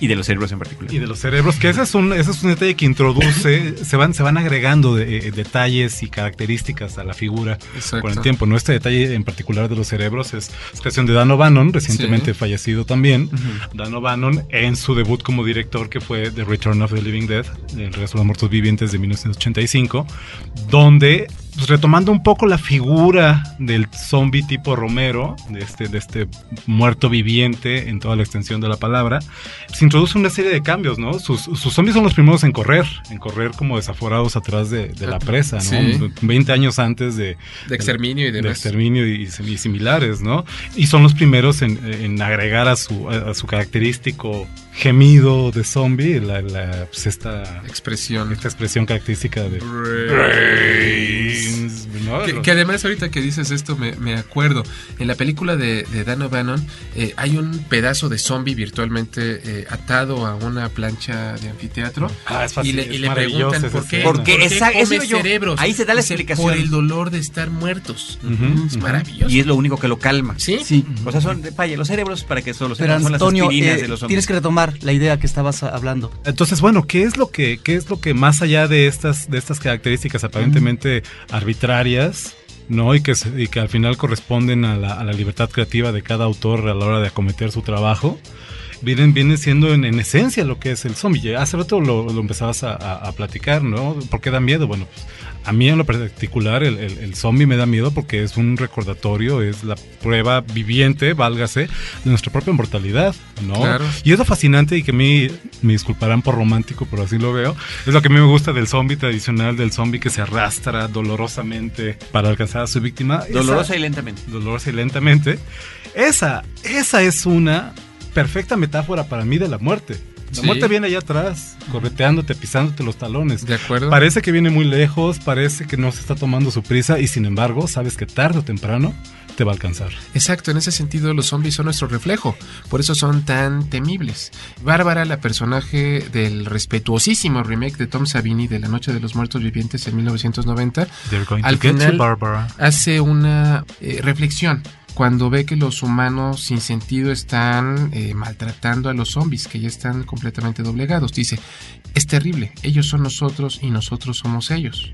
Speaker 4: Y de los cerebros en particular.
Speaker 17: Y de los cerebros, que ese es un, ese es un detalle que introduce, *laughs* se van, se van agregando de- eh, detalles y características a la figura
Speaker 15: Exacto.
Speaker 17: con el tiempo. ¿no? Este detalle en particular de los cerebros es, es creación de Dan O'Bannon, recientemente
Speaker 15: Sí.
Speaker 17: fallecido también.
Speaker 15: Ujú.
Speaker 17: Dan O'Bannon en su debut como director que fue The Return of the Living Dead, El regreso de los muertos vivientes de 1985, donde pues, retomando un poco la figura del zombie tipo Romero, de este, de este muerto viviente en toda la extensión de la palabra, se introduce una serie de cambios, ¿no? Sus, sus zombies son los primeros en correr, en correr como desaforados atrás de, de la presa, ¿no?
Speaker 15: Sí.
Speaker 17: 20 años antes de...
Speaker 15: De exterminio y
Speaker 17: de
Speaker 15: demás.
Speaker 17: exterminio y, y similares, ¿no? Y son los primeros en, en agregar a su, a su característico gemido de zombie, la, la- pues esta
Speaker 15: expresión.
Speaker 17: Esta expresión característica de
Speaker 15: Brains.
Speaker 17: ¿no?
Speaker 15: Que, que además ahorita que dices esto me, me acuerdo, en la película de, de Dan O'Bannon eh, hay un pedazo de zombie virtualmente eh, atado a una plancha de anfiteatro
Speaker 17: Ah, es fácil,
Speaker 15: y le,
Speaker 17: es
Speaker 15: y le
Speaker 17: maravillosa
Speaker 15: preguntan por qué,
Speaker 17: escena.
Speaker 15: por qué
Speaker 4: Esa- eso
Speaker 15: come
Speaker 4: yo-
Speaker 15: cerebros.
Speaker 4: ahí se da la explicación.
Speaker 15: Por el dolor de estar muertos.
Speaker 4: Ujú,
Speaker 15: es
Speaker 4: ujú.
Speaker 15: maravilloso.
Speaker 4: Y es lo único que lo calma.
Speaker 15: Sí.
Speaker 1: Sí.
Speaker 4: O sea, son, vaya, los cerebros para que son los
Speaker 1: Pero
Speaker 4: son las
Speaker 1: Antonio,
Speaker 4: aspirinas
Speaker 1: eh,
Speaker 4: de los zombies.
Speaker 1: tienes que retomar la idea que estabas hablando.
Speaker 17: Entonces, bueno, ¿qué es lo que, qué es lo que más allá de estas, de estas características aparentemente arbitrarias, ¿no? Y que, y que al final corresponden a la, a la libertad creativa de cada autor a la hora de acometer su trabajo. vienen, vienen siendo en, en esencia lo que es el zombie. Hace rato lo, lo empezabas a, a- a platicar, ¿no? ¿Por qué da miedo? Bueno, pues, a mí en lo particular el, el, el zombie me da miedo porque es un recordatorio, es la prueba viviente, válgase, de nuestra propia mortalidad, ¿no?
Speaker 15: Claro.
Speaker 17: Y es lo fascinante y que a mí, me disculparán por romántico, pero así lo veo, es lo que a mí me gusta del zombie tradicional, del zombie que se arrastra dolorosamente para alcanzar a su víctima.
Speaker 4: Dolorosa
Speaker 17: Esa-
Speaker 4: y lentamente.
Speaker 17: dolorosa y lentamente. Esa, esa es una perfecta metáfora para mí de la muerte. La
Speaker 15: Sí.
Speaker 17: muerte viene allá atrás, correteándote, pisándote los talones.
Speaker 15: De acuerdo.
Speaker 17: Parece que viene muy lejos, parece que no se está tomando su prisa y sin embargo sabes que tarde o temprano te va a alcanzar.
Speaker 15: Exacto, en ese sentido los zombies son nuestro reflejo, por eso son tan temibles. Bárbara, la personaje del respetuosísimo remake de Tom Savini de La Noche de los Muertos Vivientes en 1990,
Speaker 17: They're going
Speaker 15: al final hace una eh, reflexión cuando ve que los humanos sin sentido están eh, maltratando a los zombies, que ya están completamente doblegados. Dice, es terrible, ellos son nosotros y nosotros somos ellos.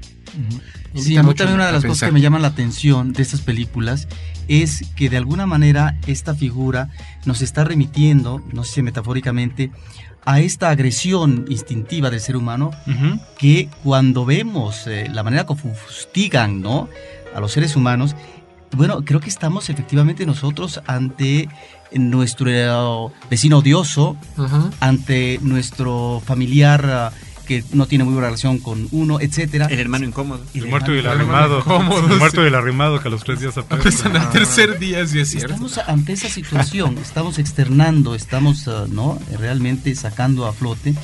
Speaker 16: Sí, a mí también una de las cosas que me llaman la atención de estas películas es que de alguna manera esta figura nos está remitiendo, no sé si metafóricamente, a esta agresión instintiva del ser humano que cuando vemos eh, la manera como fustigan ¿no? a los seres humanos, bueno, creo que estamos efectivamente nosotros ante nuestro vecino odioso, ante nuestro familiar ah, que no tiene muy buena relación con uno, etcétera.
Speaker 4: El hermano incómodo.
Speaker 17: El muerto y el arrimado.
Speaker 16: incómodo,
Speaker 17: El muerto y el arrimado que a los tres días aparecen.
Speaker 15: al tercer día, sí es cierto.
Speaker 16: Estamos ante esa situación, estamos externando, estamos ah, no realmente sacando a flote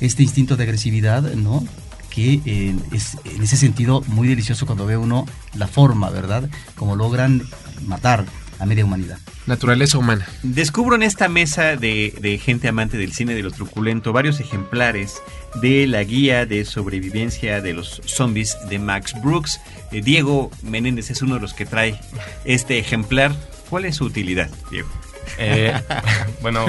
Speaker 16: este instinto de agresividad, ¿no? Que eh, es en ese sentido muy delicioso cuando ve uno la forma, ¿verdad? Como logran matar a media humanidad.
Speaker 15: Naturaleza humana.
Speaker 4: Descubro en esta mesa de, de gente amante del cine de lo truculento varios ejemplares de la guía de sobrevivencia de los zombies de Max Brooks. Eh, Diego Menéndez es uno de los que trae este ejemplar. ¿Cuál es su utilidad, Diego?
Speaker 21: Eh, *laughs* bueno,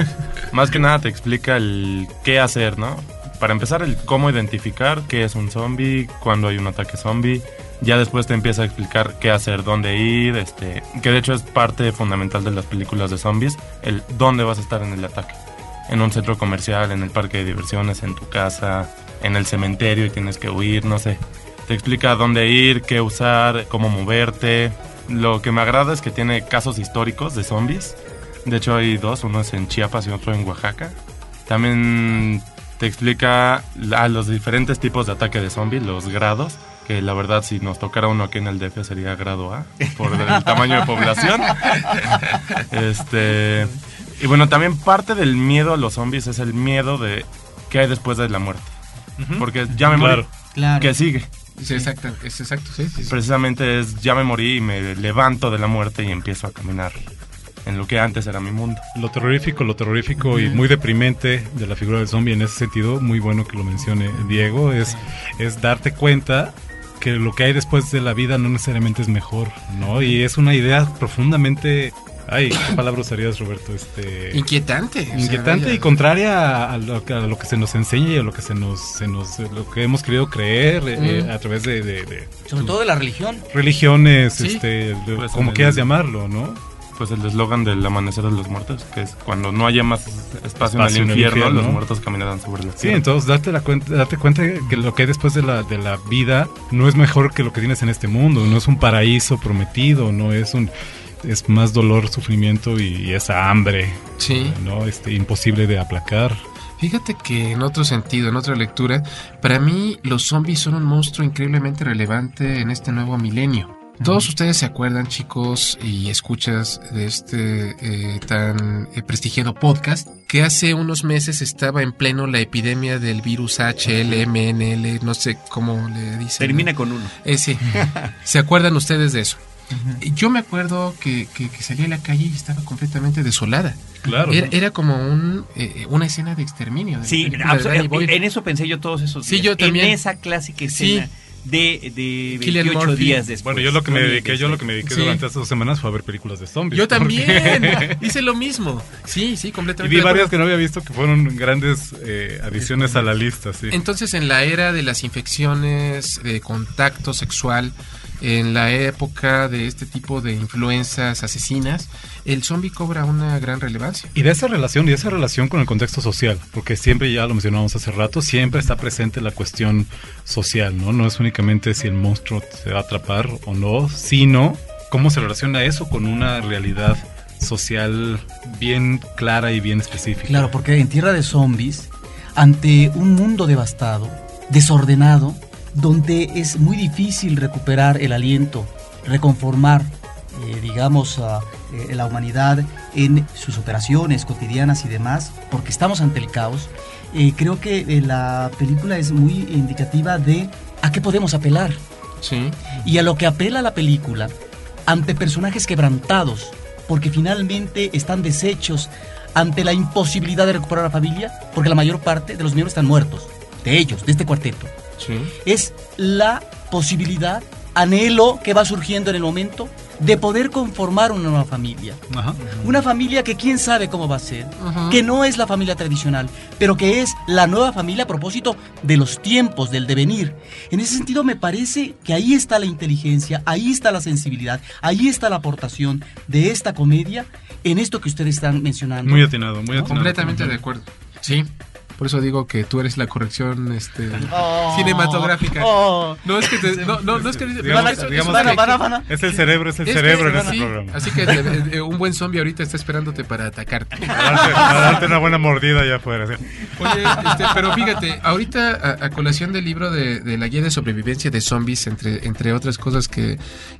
Speaker 21: más que nada te explica el qué hacer, ¿no? Para empezar, el cómo identificar qué es un zombie, cuándo hay un ataque zombie. Ya después te empieza a explicar qué hacer, dónde ir, este, que de hecho es parte fundamental de las películas de zombies, el dónde vas a estar en el ataque. En un centro comercial, en el parque de diversiones, en tu casa, en el cementerio y tienes que huir, no sé. Te explica dónde ir, qué usar, cómo moverte. Lo que me agrada es que tiene casos históricos de zombies. De hecho hay dos, uno es en Chiapas y otro en Oaxaca. También te explica a los diferentes tipos de ataque de zombies, los grados, que la verdad si nos tocara uno aquí en el DF sería grado A, por el *laughs* tamaño de población. Este, y bueno, también parte del miedo a los zombies es el miedo de qué hay después de la muerte. Porque ya me morí.
Speaker 15: Claro. Claro.
Speaker 21: ¿Qué sigue?
Speaker 15: Sí, exacto, es exacto, sí, sí, sí.
Speaker 21: Precisamente es ya me morí y me levanto de la muerte y empiezo a caminar en lo que antes era mi mundo.
Speaker 17: Lo terrorífico, lo terrorífico y muy deprimente de la figura del zombie en ese sentido, muy bueno que lo mencione Diego, es, es darte cuenta que lo que hay después de la vida no necesariamente es mejor, ¿no? Y es una idea profundamente... Ay, ¿qué palabra usarías, Roberto? Este,
Speaker 15: Inquietante. o sea,
Speaker 17: Inquietante y contraria a lo, que- a lo que se nos enseña y a lo que se nos, se nos lo que hemos querido creer eh, a través de, de- de
Speaker 16: Sobre todo de la religión.
Speaker 17: religiones,
Speaker 21: Sí.
Speaker 17: este, de-
Speaker 21: Pues
Speaker 17: como quieras
Speaker 21: el-
Speaker 17: llamarlo, ¿no?
Speaker 21: Pues el eslogan del amanecer de los muertos, que es cuando no haya más espacio,
Speaker 17: Espacio
Speaker 21: en el infierno, los
Speaker 17: ¿no?
Speaker 21: muertos caminarán sobre la
Speaker 17: Sí,
Speaker 21: tierra.
Speaker 17: entonces date, la cuenta, date cuenta que lo que hay después de la, de la vida no es mejor que lo que tienes en este mundo, no es un paraíso prometido, no es un es más dolor, sufrimiento y, esa hambre,
Speaker 15: Sí.
Speaker 17: no este imposible de aplacar.
Speaker 15: Fíjate que en otro sentido, en otra lectura, para mí los zombies son un monstruo increíblemente relevante en este nuevo milenio. Todos ustedes se acuerdan, chicos y escuchas de este eh, tan eh, prestigiado podcast, que hace unos meses estaba en pleno la epidemia del virus HLMNL, no sé cómo le dicen.
Speaker 4: Termina con uno.
Speaker 15: Eh, sí. ¿Se acuerdan ustedes de eso? Yo me acuerdo que, que- que salí a la calle y estaba completamente desolada.
Speaker 17: Claro.
Speaker 15: Era, era como un, eh, una escena de exterminio. de
Speaker 4: Sí, en eso pensé yo todos esos
Speaker 15: Sí,
Speaker 4: días.
Speaker 15: yo también.
Speaker 4: En esa clásica
Speaker 15: Sí.
Speaker 4: De, de
Speaker 15: Cillian
Speaker 4: 28
Speaker 15: Murphy.
Speaker 4: días después.
Speaker 17: Bueno, yo lo que me dediqué, yo lo que me dediqué
Speaker 15: Sí.
Speaker 17: durante estas dos semanas fue a ver películas de zombies.
Speaker 15: Yo
Speaker 17: porque-
Speaker 15: también *laughs* hice lo mismo. Sí, sí,
Speaker 17: Y
Speaker 15: completamente.
Speaker 17: vi
Speaker 15: de
Speaker 17: varias que no había visto que fueron grandes eh, adiciones a la lista, sí.
Speaker 15: Entonces, en la era de las infecciones de contacto sexual, en la época de este tipo de influencias asesinas, el zombie cobra una gran relevancia.
Speaker 17: Y de esa relación, y de esa relación con el contexto social, porque siempre, ya lo mencionamos hace rato, siempre está presente la cuestión social, ¿no? No es únicamente si el monstruo se va a atrapar o no, sino cómo se relaciona eso con una realidad social bien clara y bien específica.
Speaker 16: Claro, porque en Tierra de Zombies, ante un mundo devastado, desordenado, donde es muy difícil recuperar el aliento, reconformar, eh, digamos, a eh, la humanidad en sus operaciones cotidianas y demás, porque estamos ante el caos, eh, creo que eh, la película es muy indicativa de a qué podemos apelar.
Speaker 15: Sí.
Speaker 16: Y a lo que apela la película, ante personajes quebrantados, porque finalmente están deshechos ante la imposibilidad de recuperar a la familia, porque la mayor parte de los miembros están muertos, de ellos, de este cuarteto. Es la posibilidad, anhelo que va surgiendo en el momento de poder conformar una nueva familia. Una familia que quién sabe cómo va a ser,
Speaker 15: Ajá.
Speaker 16: que no es la familia tradicional, pero que es la nueva familia a propósito de los tiempos, del devenir. En ese sentido me parece que ahí está la inteligencia, ahí está la sensibilidad, ahí está la aportación de esta comedia en esto que ustedes están mencionando.
Speaker 17: Muy atinado, muy atinado.
Speaker 15: Completamente de acuerdo. Sí. Por eso digo que tú eres la corrección este,
Speaker 16: Oh.
Speaker 15: cinematográfica.
Speaker 16: Oh.
Speaker 15: No es que te- no, no, no es que
Speaker 17: Digamos-
Speaker 15: eso-
Speaker 17: digamos
Speaker 15: eso-
Speaker 17: que es el cerebro, es el
Speaker 15: que-
Speaker 17: cerebro en este
Speaker 15: sí,
Speaker 17: programa.
Speaker 15: Así que eh, eh, un buen zombie ahorita está esperándote para atacarte. *laughs*
Speaker 17: Para darte, para darte una buena mordida ya afuera. sí.
Speaker 15: Oye, este, pero fíjate, ahorita a, a colación del libro de, de la guía de sobrevivencia de zombies, entre, entre otras cosas que,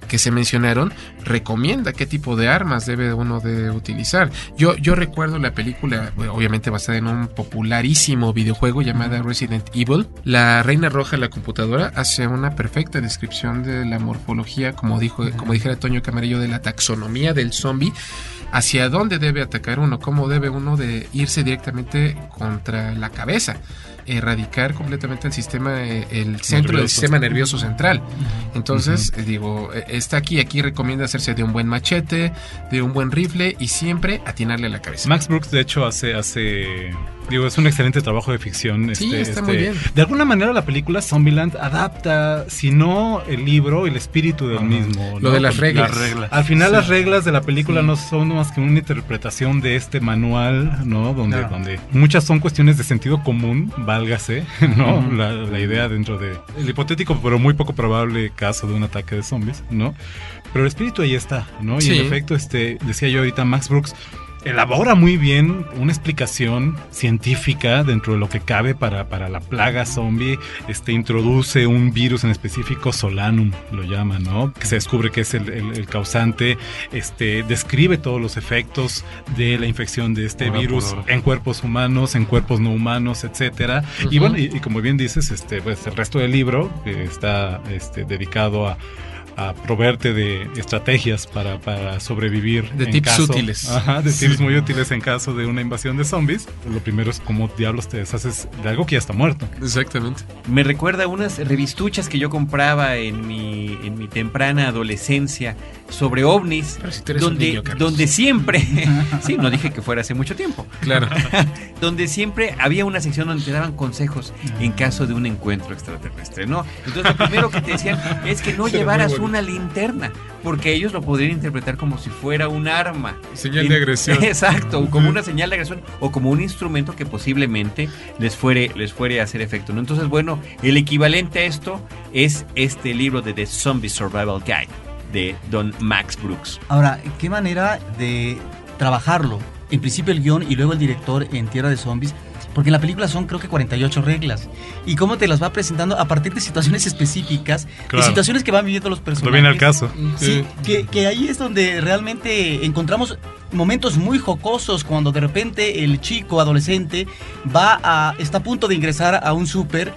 Speaker 15: que se mencionaron, recomienda qué tipo de armas debe uno de utilizar. Yo, yo recuerdo la película, obviamente basada en un popularísimo videojuego llamada Resident Evil. La Reina Roja en la computadora hace una perfecta descripción de la morfología, como dijo, como dijera Toño Camarillo, de la taxonomía del zombie. Hacia dónde debe atacar uno, cómo debe uno de irse directamente contra la cabeza, erradicar completamente el sistema, eh, el centro del sistema nervioso central. Entonces, digo, eh, está aquí, aquí recomienda hacerse de un buen machete, de un buen rifle y siempre atinarle a la cabeza.
Speaker 17: Max Brooks, de hecho, hace, hace digo, es un excelente trabajo de ficción.
Speaker 15: Sí,
Speaker 17: este,
Speaker 15: está
Speaker 17: este,
Speaker 15: muy bien.
Speaker 17: De alguna manera la película Zombieland adapta, si no el libro, el espíritu del mismo.
Speaker 15: Lo
Speaker 17: ¿no?
Speaker 15: de las reglas.
Speaker 17: Las reglas. Al final
Speaker 15: Sí.
Speaker 17: las reglas de la película no son más que una interpretación de este manual, ¿no? Donde,
Speaker 15: Claro.
Speaker 17: donde muchas son cuestiones de sentido común, válgase, *laughs* ¿no?
Speaker 15: Ujú.
Speaker 17: la, la idea dentro de el hipotético pero muy poco probable caso de un ataque de zombies, ¿no? Pero el espíritu ahí está, ¿no? Y
Speaker 15: Sí.
Speaker 17: en efecto, este, decía yo ahorita, Max Brooks elabora muy bien una explicación científica dentro de lo que cabe para, para la plaga zombie. Este introduce un virus en específico, Solanum lo llama, ¿no? Que se descubre que es el, el- el causante. Este describe todos los efectos de la infección de este virus en cuerpos humanos, en cuerpos no humanos, etcétera. Y bueno, y, y como bien dices, este, pues el resto del libro que está este, dedicado a a proveerte de estrategias para, para sobrevivir.
Speaker 15: De
Speaker 17: en
Speaker 15: tips
Speaker 17: caso-
Speaker 15: útiles.
Speaker 17: Ajá, de
Speaker 15: Sí.
Speaker 17: tips muy útiles en caso de una invasión de zombies. Lo primero es cómo diablos te deshaces de algo que ya está muerto.
Speaker 15: Exactamente.
Speaker 4: Me recuerda a unas revistuchas que yo compraba en mi, en mi temprana adolescencia sobre ovnis,
Speaker 15: tú eres un
Speaker 4: donde,
Speaker 15: niño,
Speaker 4: donde siempre, *laughs* sí, no dije que fuera hace mucho tiempo,
Speaker 15: Claro. *laughs*
Speaker 4: donde siempre había una sección donde te daban consejos en caso de un encuentro extraterrestre, ¿no? Entonces lo primero que te decían es que no *laughs* llevaras una linterna, porque ellos lo podrían interpretar como si fuera un arma.
Speaker 15: Señal de agresión.
Speaker 4: Exacto, como una señal de agresión o como un instrumento que posiblemente les fuere, les fuere a hacer efecto. ¿no? Entonces, bueno, el equivalente a esto es este libro de The Zombie Survival Guide de Don Max Brooks.
Speaker 16: Ahora, ¿qué manera de trabajarlo? En principio el guion y luego el director en Tierra de Zombies. Porque en la película son creo que 48 reglas. Y cómo te las va presentando a partir de situaciones específicas,
Speaker 17: Claro.
Speaker 16: de situaciones que van viviendo los personajes.
Speaker 17: Lo viene al caso.
Speaker 16: Sí, que, que ahí es donde realmente encontramos momentos muy jocosos cuando de repente el chico adolescente va a está a punto de ingresar a un súper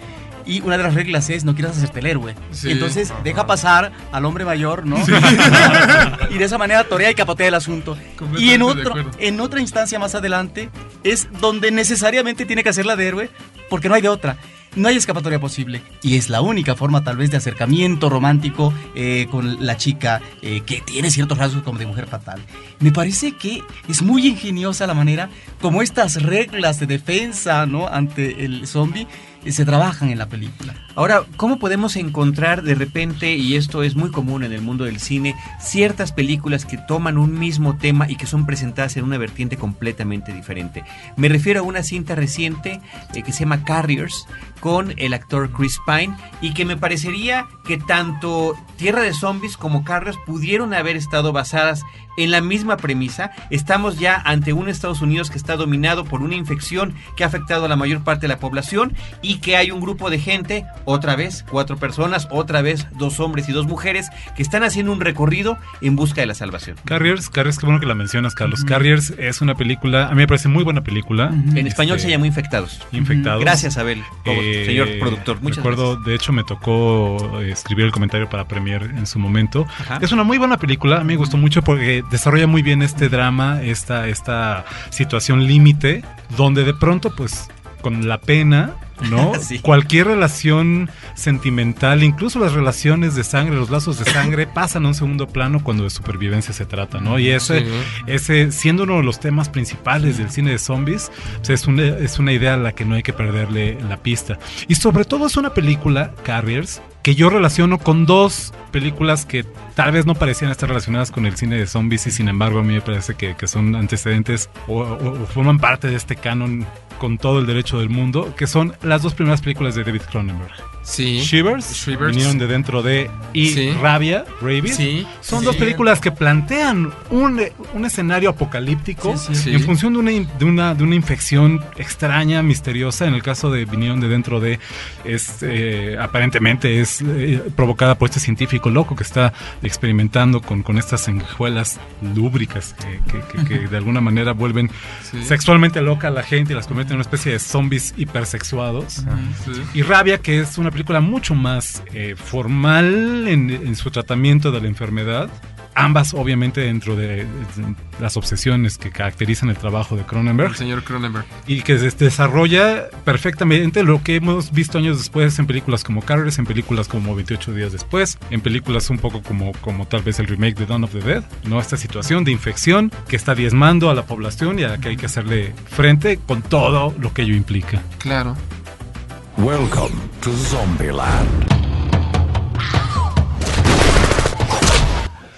Speaker 16: y una de las reglas es no quieras hacerte el héroe.
Speaker 15: Sí.
Speaker 16: Y entonces deja pasar al hombre mayor, ¿no? *laughs* y de esa manera torea y capotea el asunto. Y en, otro, en otra instancia más adelante es donde necesariamente tiene que hacer la de héroe porque no hay de otra. no hay escapatoria posible. Y es la única forma tal vez de acercamiento romántico eh, con la chica eh, que tiene ciertos rasgos como de mujer fatal. Me parece que es muy ingeniosa la manera como estas reglas de defensa ¿no? ante el zombie se trabajan en la película.
Speaker 4: Ahora, ¿cómo podemos encontrar de repente, y esto es muy común en el mundo del cine, ciertas películas que toman un mismo tema y que son presentadas en una vertiente completamente diferente? Me refiero a una cinta reciente eh, que se llama Carriers con el actor Chris Pine y que me parecería que tanto Tierra de Zombies como Carriers pudieron haber estado basadas en la misma premisa. Estamos ya ante un Estados Unidos que está dominado por una infección que ha afectado a la mayor parte de la población y que hay un grupo de gente otra vez cuatro personas, otra vez dos hombres y dos mujeres que están haciendo un recorrido en busca de la salvación.
Speaker 17: Carriers, Carriers, qué bueno que la mencionas, Carlos. Carriers es una película, a mí me parece muy buena película.
Speaker 4: En español
Speaker 17: Este,
Speaker 4: se llamó Infectados.
Speaker 17: Infectados.
Speaker 4: Gracias, Abel, como
Speaker 17: Eh,
Speaker 4: señor productor. Muchas
Speaker 17: recuerdo, de hecho, me tocó eh, escribir el comentario para Premier en su momento. Es una muy buena película, a mí me gustó mucho porque desarrolla muy bien este drama, esta, esta situación límite, donde de pronto, pues, con la pena, ¿no? *laughs*
Speaker 4: Sí.
Speaker 17: Cualquier relación sentimental, incluso las relaciones de sangre, los lazos de sangre, *laughs* pasan a un segundo plano cuando de supervivencia se trata, ¿no? Y ese,
Speaker 15: Sí.
Speaker 17: ese siendo uno de los temas principales del cine de zombies, pues es, una, es una idea a la que no hay que perderle la pista. Y sobre todo es una película, Carriers, que yo relaciono con dos películas que tal vez no parecían estar relacionadas con el cine de zombies y sin embargo a mí me parece que, que son antecedentes o, o- o forman parte de este canon con todo el derecho del mundo, que son las dos primeras películas de David Cronenberg.
Speaker 15: Sí.
Speaker 17: Shivers,
Speaker 15: Shivers.
Speaker 17: vinieron de dentro de y
Speaker 15: Sí.
Speaker 17: Rabia, Rabies.
Speaker 15: Sí.
Speaker 17: Son dos películas que plantean un, un escenario apocalíptico en función de una, de, una, de una infección extraña, misteriosa. En el caso de Vinieron de dentro de, es eh, aparentemente es eh, provocada por este científico loco que está experimentando con, con estas sanguijuelas lúbricas que, que- que- que *laughs* de alguna manera vuelven sexualmente loca a la gente y las convierten en una especie de zombies hipersexuados. Y Rabia, que es una película mucho más eh, formal en, en su tratamiento de la enfermedad. Ambas, obviamente, dentro de, de las obsesiones que caracterizan el trabajo de Cronenberg.
Speaker 15: El señor Cronenberg.
Speaker 17: Y que des- desarrolla perfectamente lo que hemos visto años después en películas como Carriers, en películas como 28 días después, en películas un poco como, como tal vez el remake de Dawn of the Dead, ¿no? Esta situación de infección que está diezmando a la población y a la que hay que hacerle frente con todo lo que ello implica.
Speaker 15: Claro.
Speaker 18: Welcome to Zombieland.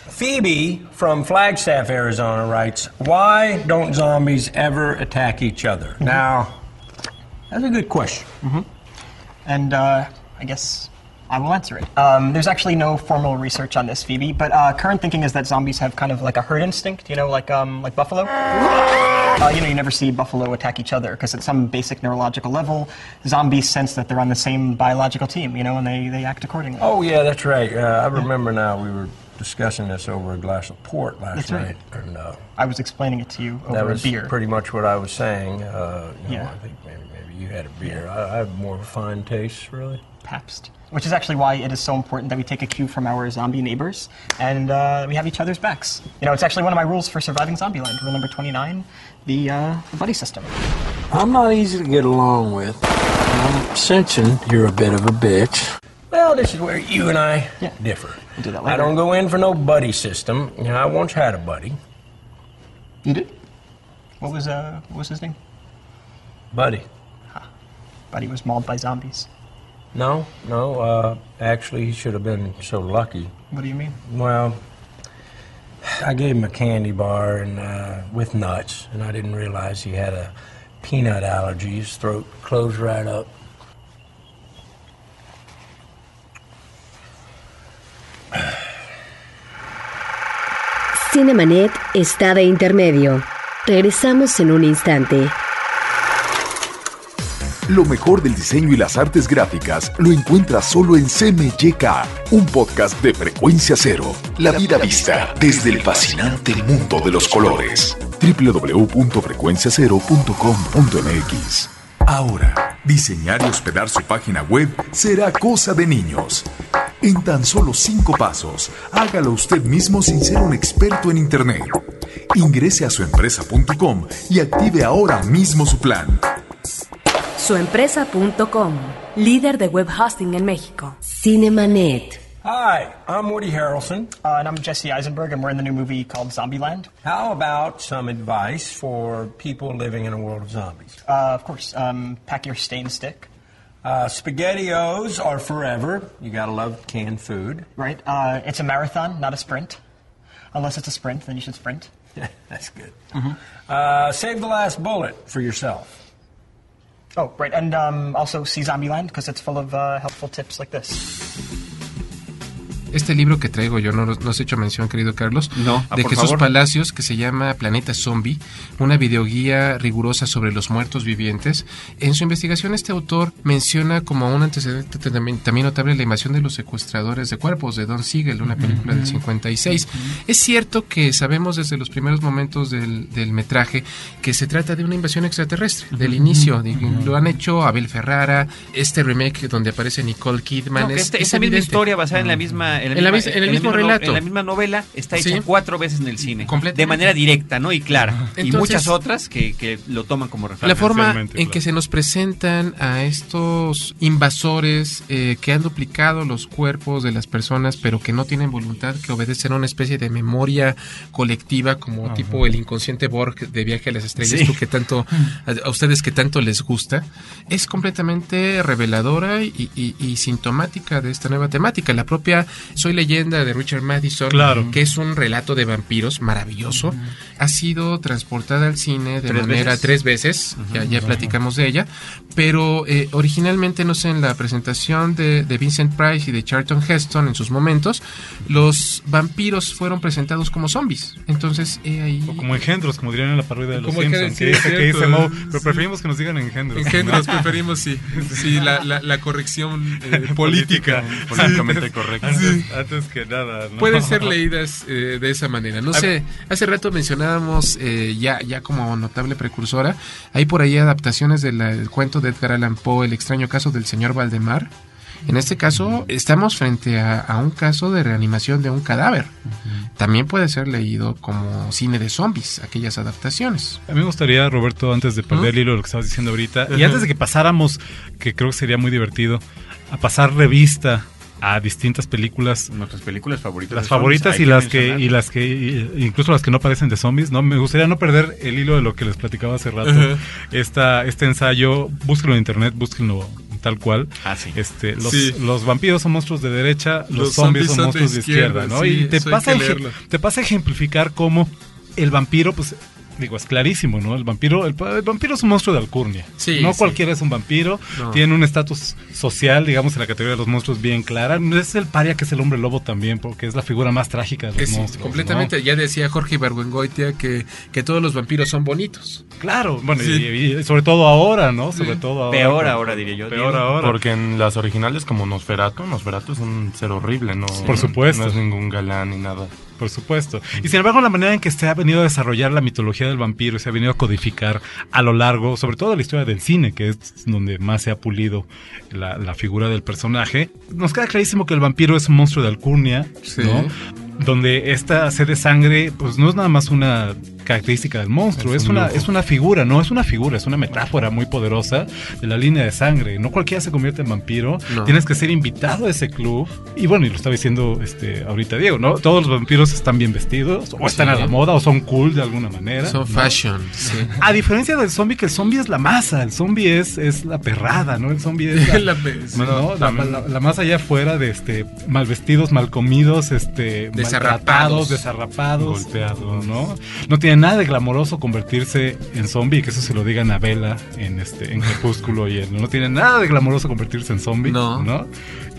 Speaker 19: Phoebe from Flagstaff, Arizona writes, Why don't zombies ever attack each other? Now, that's a good question.
Speaker 24: And uh, I guess I will answer it. Um, there's actually no formal research on this, Phoebe, but uh, current thinking is that zombies have kind of like a herd instinct, you know, like um, like buffalo. *laughs* Uh, you know, you never see buffalo attack each other because at some basic neurological level, zombies sense that they're on the same biological team, you know, and they, they act accordingly.
Speaker 19: Oh, yeah, that's right. Uh, I remember now we were discussing this over a glass of port last
Speaker 24: That's
Speaker 19: night.
Speaker 24: right.
Speaker 19: And, uh,
Speaker 24: I was explaining it to you over
Speaker 19: that
Speaker 24: a
Speaker 19: was
Speaker 24: beer.
Speaker 19: pretty much what I was saying. Uh, you know,
Speaker 24: Yeah.
Speaker 19: I think maybe, maybe you had a beer. I, I have more refined taste, really.
Speaker 24: Pabst. Which is actually why it is so important that we take a cue from our zombie neighbors and uh, we have each other's backs. You know, it's actually one of my rules for surviving Zombieland. Rule number 29, the, uh, the buddy system.
Speaker 19: I'm not easy to get along with. I'm sensing you're a bit of a bitch. Well, this is where you and I differ.
Speaker 24: do that
Speaker 19: I don't go in for no buddy system. You know, I once had a buddy.
Speaker 24: You did? What was, uh, what was his name?
Speaker 19: Buddy.
Speaker 24: Buddy was mauled by zombies.
Speaker 19: No, no. Uh, actually, he should have been so lucky.
Speaker 24: What do you mean?
Speaker 19: Well, I gave him a candy bar and uh, with nuts, and I didn't realize he had a peanut allergy. His throat closed right up.
Speaker 8: Cinemanet está de intermedio. Regresamos en un instante.
Speaker 23: Lo mejor del diseño y las artes gráficas lo encuentras solo en CMYK, un podcast de frecuencia cero. La vida vista desde el fascinante mundo de los colores. www.frecuenciacero.com.mx Ahora, diseñar y hospedar su página web será cosa de niños. En tan solo cinco pasos, hágalo usted mismo sin ser un experto en Internet. Ingrese a suempresa.com y active ahora mismo su plan.
Speaker 8: Suempresa.com
Speaker 25: líder de web hosting en México.
Speaker 8: Cinemanet.
Speaker 19: Hi, I'm Woody Harrelson.
Speaker 24: Uh, and I'm Jesse Eisenberg, and we're in the new movie called Zombieland.
Speaker 19: How about some advice for people living in a world of zombies?
Speaker 24: Uh, of course, um, pack your stain stick.
Speaker 19: Uh, SpaghettiOs are forever. You gotta love canned food.
Speaker 24: Right. Uh, it's a marathon, not a sprint. Unless it's a sprint, then you should sprint. *laughs*
Speaker 19: That's good. Uh, save the last bullet for yourself.
Speaker 24: Oh, right. And um, also see Zombieland, because it's full of uh, helpful tips like this.
Speaker 15: Este libro que traigo yo, no, no has hecho mención, querido Carlos,
Speaker 4: No, ah,
Speaker 15: de Jesús
Speaker 4: favor.
Speaker 15: Palacios, que se llama Planeta Zombie, una videoguía rigurosa sobre los muertos vivientes. En su investigación, este autor menciona como un antecedente también, también notable la invasión de los secuestradores de cuerpos de Don Siegel, una película del 56. Es cierto que sabemos desde los primeros momentos del, del metraje que se trata de una invasión extraterrestre, del inicio. Lo han hecho Abel Ferrara, este remake donde aparece Nicole Kidman.
Speaker 4: No,
Speaker 15: es-
Speaker 4: este-
Speaker 15: es
Speaker 4: esta misma historia basada en la misma en
Speaker 15: En la mis- en el mismo
Speaker 4: misma no-
Speaker 15: relato.
Speaker 4: en la misma novela está hecha
Speaker 15: Sí.
Speaker 4: cuatro veces en el cine
Speaker 15: Completamente.
Speaker 4: de manera directa no y clara y muchas otras que, que lo toman como referencia
Speaker 15: La forma en que se nos presentan a estos invasores eh, que han duplicado los cuerpos de las personas, pero que no tienen voluntad, que obedecen a una especie de memoria colectiva, como
Speaker 17: Ajá.
Speaker 15: tipo el inconsciente Borg de Viaje a las Estrellas,
Speaker 4: Sí.
Speaker 15: tú que tanto, a, a ustedes que tanto les gusta, es completamente reveladora y, y- y sintomática de esta nueva temática. La propia Soy leyenda de Richard Madison,
Speaker 17: Claro.
Speaker 15: que es un relato de vampiros maravilloso, ha sido transportada al cine de
Speaker 4: ¿Tres
Speaker 15: manera
Speaker 4: veces?
Speaker 15: tres veces, ya, ya platicamos de ella, pero eh, originalmente, no sé, en la presentación de, de Vincent Price y de Charlton Heston en sus momentos, los vampiros fueron presentados como zombies. Entonces, he ahí...
Speaker 17: O como engendros, como dirían en la parodia de los Simpsons. Que
Speaker 15: sí,
Speaker 17: dice, que dice. Moe, pero
Speaker 15: Sí.
Speaker 17: preferimos que nos digan engendros.
Speaker 15: Engendros, *laughs* preferimos, sí. Sí, la, la- la corrección eh, política.
Speaker 21: Políticamente
Speaker 15: Sí.
Speaker 21: correcta.
Speaker 17: Antes, antes que nada. ¿no?
Speaker 15: Pueden ser leídas eh, de esa manera. No sé, hace rato mencionábamos eh, ya, ya como notable precursora, hay por ahí adaptaciones del eh, cuento de Edgar Allan Poe, El extraño caso del señor Valdemar. En este caso, estamos frente a, a un caso de reanimación de un cadáver. También puede ser leído como cine de zombies, aquellas adaptaciones.
Speaker 17: A mí me gustaría, Roberto, antes de perder el hilo de lo que estabas diciendo ahorita, y antes de que pasáramos, que creo que sería muy divertido, a pasar revista a distintas películas.
Speaker 4: Nuestras películas favoritas.
Speaker 17: Las favoritas y las que, y las que, y- incluso las que no parecen de zombies, ¿no? Me gustaría no perder el hilo de lo que les platicaba hace rato. Esta, este ensayo, búsquenlo en internet, búsquenlo tal cual.
Speaker 4: Ah, sí.
Speaker 17: Este, los,
Speaker 15: Sí.
Speaker 17: los vampiros son monstruos de derecha, los,
Speaker 15: Los
Speaker 17: zombies
Speaker 15: zombies
Speaker 17: son monstruos de izquierda,
Speaker 15: izquierda,
Speaker 17: ¿no?
Speaker 15: sí,
Speaker 17: y te pasa, te pasa a ejemplificar cómo el vampiro, pues, digo, es clarísimo, ¿no? El vampiro, el, el vampiro es un monstruo de alcurnia.
Speaker 15: Sí,
Speaker 17: no
Speaker 15: sí.
Speaker 17: cualquiera es un vampiro.
Speaker 15: No.
Speaker 17: Tiene un estatus social, digamos, en la categoría de los monstruos bien clara. No es el paria que es el hombre lobo también, porque es la figura más trágica de los monstruos.
Speaker 15: completamente, ya decía Jorge Ibargüengoitia que, que todos los vampiros son bonitos.
Speaker 17: Claro, bueno,
Speaker 15: Sí.
Speaker 17: y, y sobre todo ahora, ¿no? Sobre todo ahora.
Speaker 4: Peor ahora, diría yo.
Speaker 17: Peor
Speaker 4: Diego.
Speaker 17: ahora.
Speaker 21: Porque en las originales, como Nosferatu, Nosferatu es un ser horrible, ¿no?
Speaker 17: Por supuesto.
Speaker 21: No es ningún galán ni nada.
Speaker 17: Por supuesto. Y sin embargo, la manera en que se ha venido a desarrollar la mitología del vampiro y se ha venido a codificar a lo largo, sobre todo de la historia del cine, que es donde más se ha pulido la, la figura del personaje, nos queda clarísimo que el vampiro es un monstruo de alcurnia,
Speaker 15: Sí.
Speaker 17: ¿no? Donde esta sed de sangre, pues no es nada más una característica del monstruo,
Speaker 21: Es
Speaker 17: es,
Speaker 21: un
Speaker 17: una,
Speaker 21: lujo.
Speaker 17: es una figura, no es una figura, es una metáfora muy poderosa de la línea de sangre. No cualquiera se convierte en vampiro,
Speaker 15: No.
Speaker 17: tienes que ser invitado a ese club. Y bueno, y lo estaba diciendo este ahorita Diego, ¿no? Todos los vampiros están bien vestidos, o están
Speaker 15: Sí.
Speaker 17: a la moda, o son cool de alguna manera.
Speaker 15: Son
Speaker 17: ¿no?
Speaker 15: fashion, sí.
Speaker 17: A diferencia del zombie, que el zombie es la masa, el zombie es, es la perrada, ¿no? El zombie es la, *laughs*
Speaker 15: La pe- sí.
Speaker 17: ¿no? la, la- la más allá afuera de este mal vestidos, mal comidos, este
Speaker 15: Desarrapados.
Speaker 17: desarrapados,
Speaker 21: Golpeados.
Speaker 17: ¿no? No tiene nada de glamoroso convertirse en zombie, que eso se lo digan a Vela en este en Crepúsculo y él. No tiene nada de glamoroso convertirse en zombie,
Speaker 15: No.
Speaker 17: ¿no?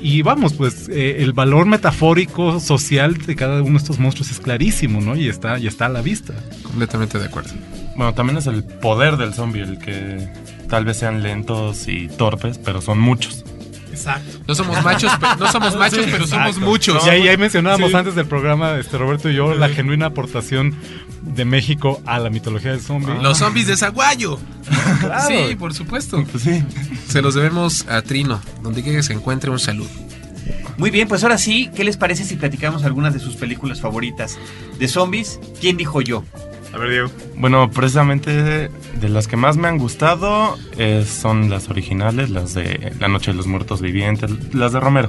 Speaker 17: Y vamos, pues eh, el valor metafórico social de cada uno de estos monstruos es clarísimo, ¿no? Y está, y está a la vista.
Speaker 15: Completamente de acuerdo.
Speaker 21: Bueno, también es el poder del zombie, el que tal vez sean lentos y torpes, pero son muchos.
Speaker 17: Exacto.
Speaker 15: No somos machos, pe- no somos machos, pero somos muchos.
Speaker 17: Y ahí, ahí mencionábamos
Speaker 15: Sí.
Speaker 17: antes del programa, este Roberto y yo, la genuina aportación de México a la mitología del zombie.
Speaker 15: Los zombies de Zaguayo.
Speaker 17: Claro.
Speaker 15: Sí, por supuesto.
Speaker 21: Pues sí.
Speaker 15: Se los debemos a Trino, donde quiera que se encuentre un saludo.
Speaker 4: Muy bien, pues ahora sí, ¿qué les parece si platicamos algunas de sus películas favoritas? De zombies, ¿quién dijo yo?
Speaker 21: A ver, Diego. Bueno, precisamente de las que más me han gustado eh, son las originales, las de La Noche de los Muertos Vivientes, las de Romero.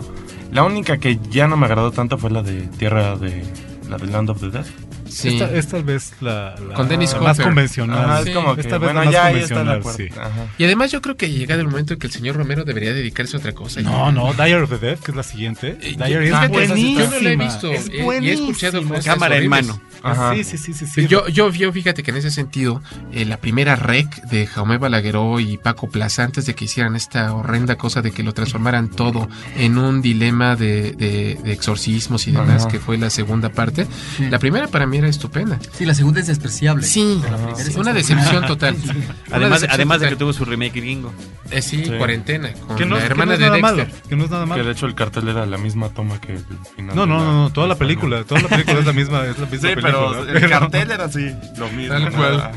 Speaker 21: La única que ya no me agradó tanto fue la de Tierra de... la de Land of the Dead.
Speaker 17: Sí. Esta, es tal vez la, la-
Speaker 15: Con Dennis
Speaker 17: la más convencional.
Speaker 21: Ajá, es como que,
Speaker 17: Esta vez la
Speaker 21: bueno,
Speaker 17: más
Speaker 21: ya ahí está de
Speaker 17: convencional, sí.
Speaker 21: Ajá.
Speaker 15: Y además yo creo que llegado el momento en que el señor Romero debería dedicarse a otra cosa.
Speaker 17: No, no, Dire of the Dead, que es la siguiente.
Speaker 15: Fíjate,
Speaker 17: es buenísima.
Speaker 15: Yo no la he visto.
Speaker 17: Es
Speaker 15: eh, y he escuchado cosas
Speaker 17: Cámara en
Speaker 15: horribles.
Speaker 17: mano. Ajá. Sí, sí, sí, sí, sí.
Speaker 15: Yo, yo, yo, fíjate que en ese sentido, eh, la primera rec de Jaume Balagueró y Paco Plaza, antes de que hicieran esta horrenda cosa de que lo transformaran todo en un dilema de, de- de exorcismos y demás,
Speaker 16: Ajá.
Speaker 15: que fue la segunda parte, la primera para mí era estupenda.
Speaker 16: Sí, la segunda es despreciable.
Speaker 15: Sí, sí, una decepción total. *laughs* Una
Speaker 4: Además,
Speaker 15: decepción
Speaker 4: además de que
Speaker 15: total.
Speaker 4: tuvo su remake gringo.
Speaker 15: Eh, sí, cuarentena, con
Speaker 21: Que no-
Speaker 15: la
Speaker 21: que
Speaker 15: hermana
Speaker 21: no es
Speaker 15: de
Speaker 21: nada
Speaker 15: Dexter.
Speaker 21: malo,
Speaker 17: que no es nada malo.
Speaker 21: Que de hecho el cartel era la misma toma que el final.
Speaker 17: No, no, no, no, toda la película, toda la película es la misma, es la misma
Speaker 21: Sí,
Speaker 17: película.
Speaker 21: pero el cartel era así, lo mismo.
Speaker 15: Tal cual.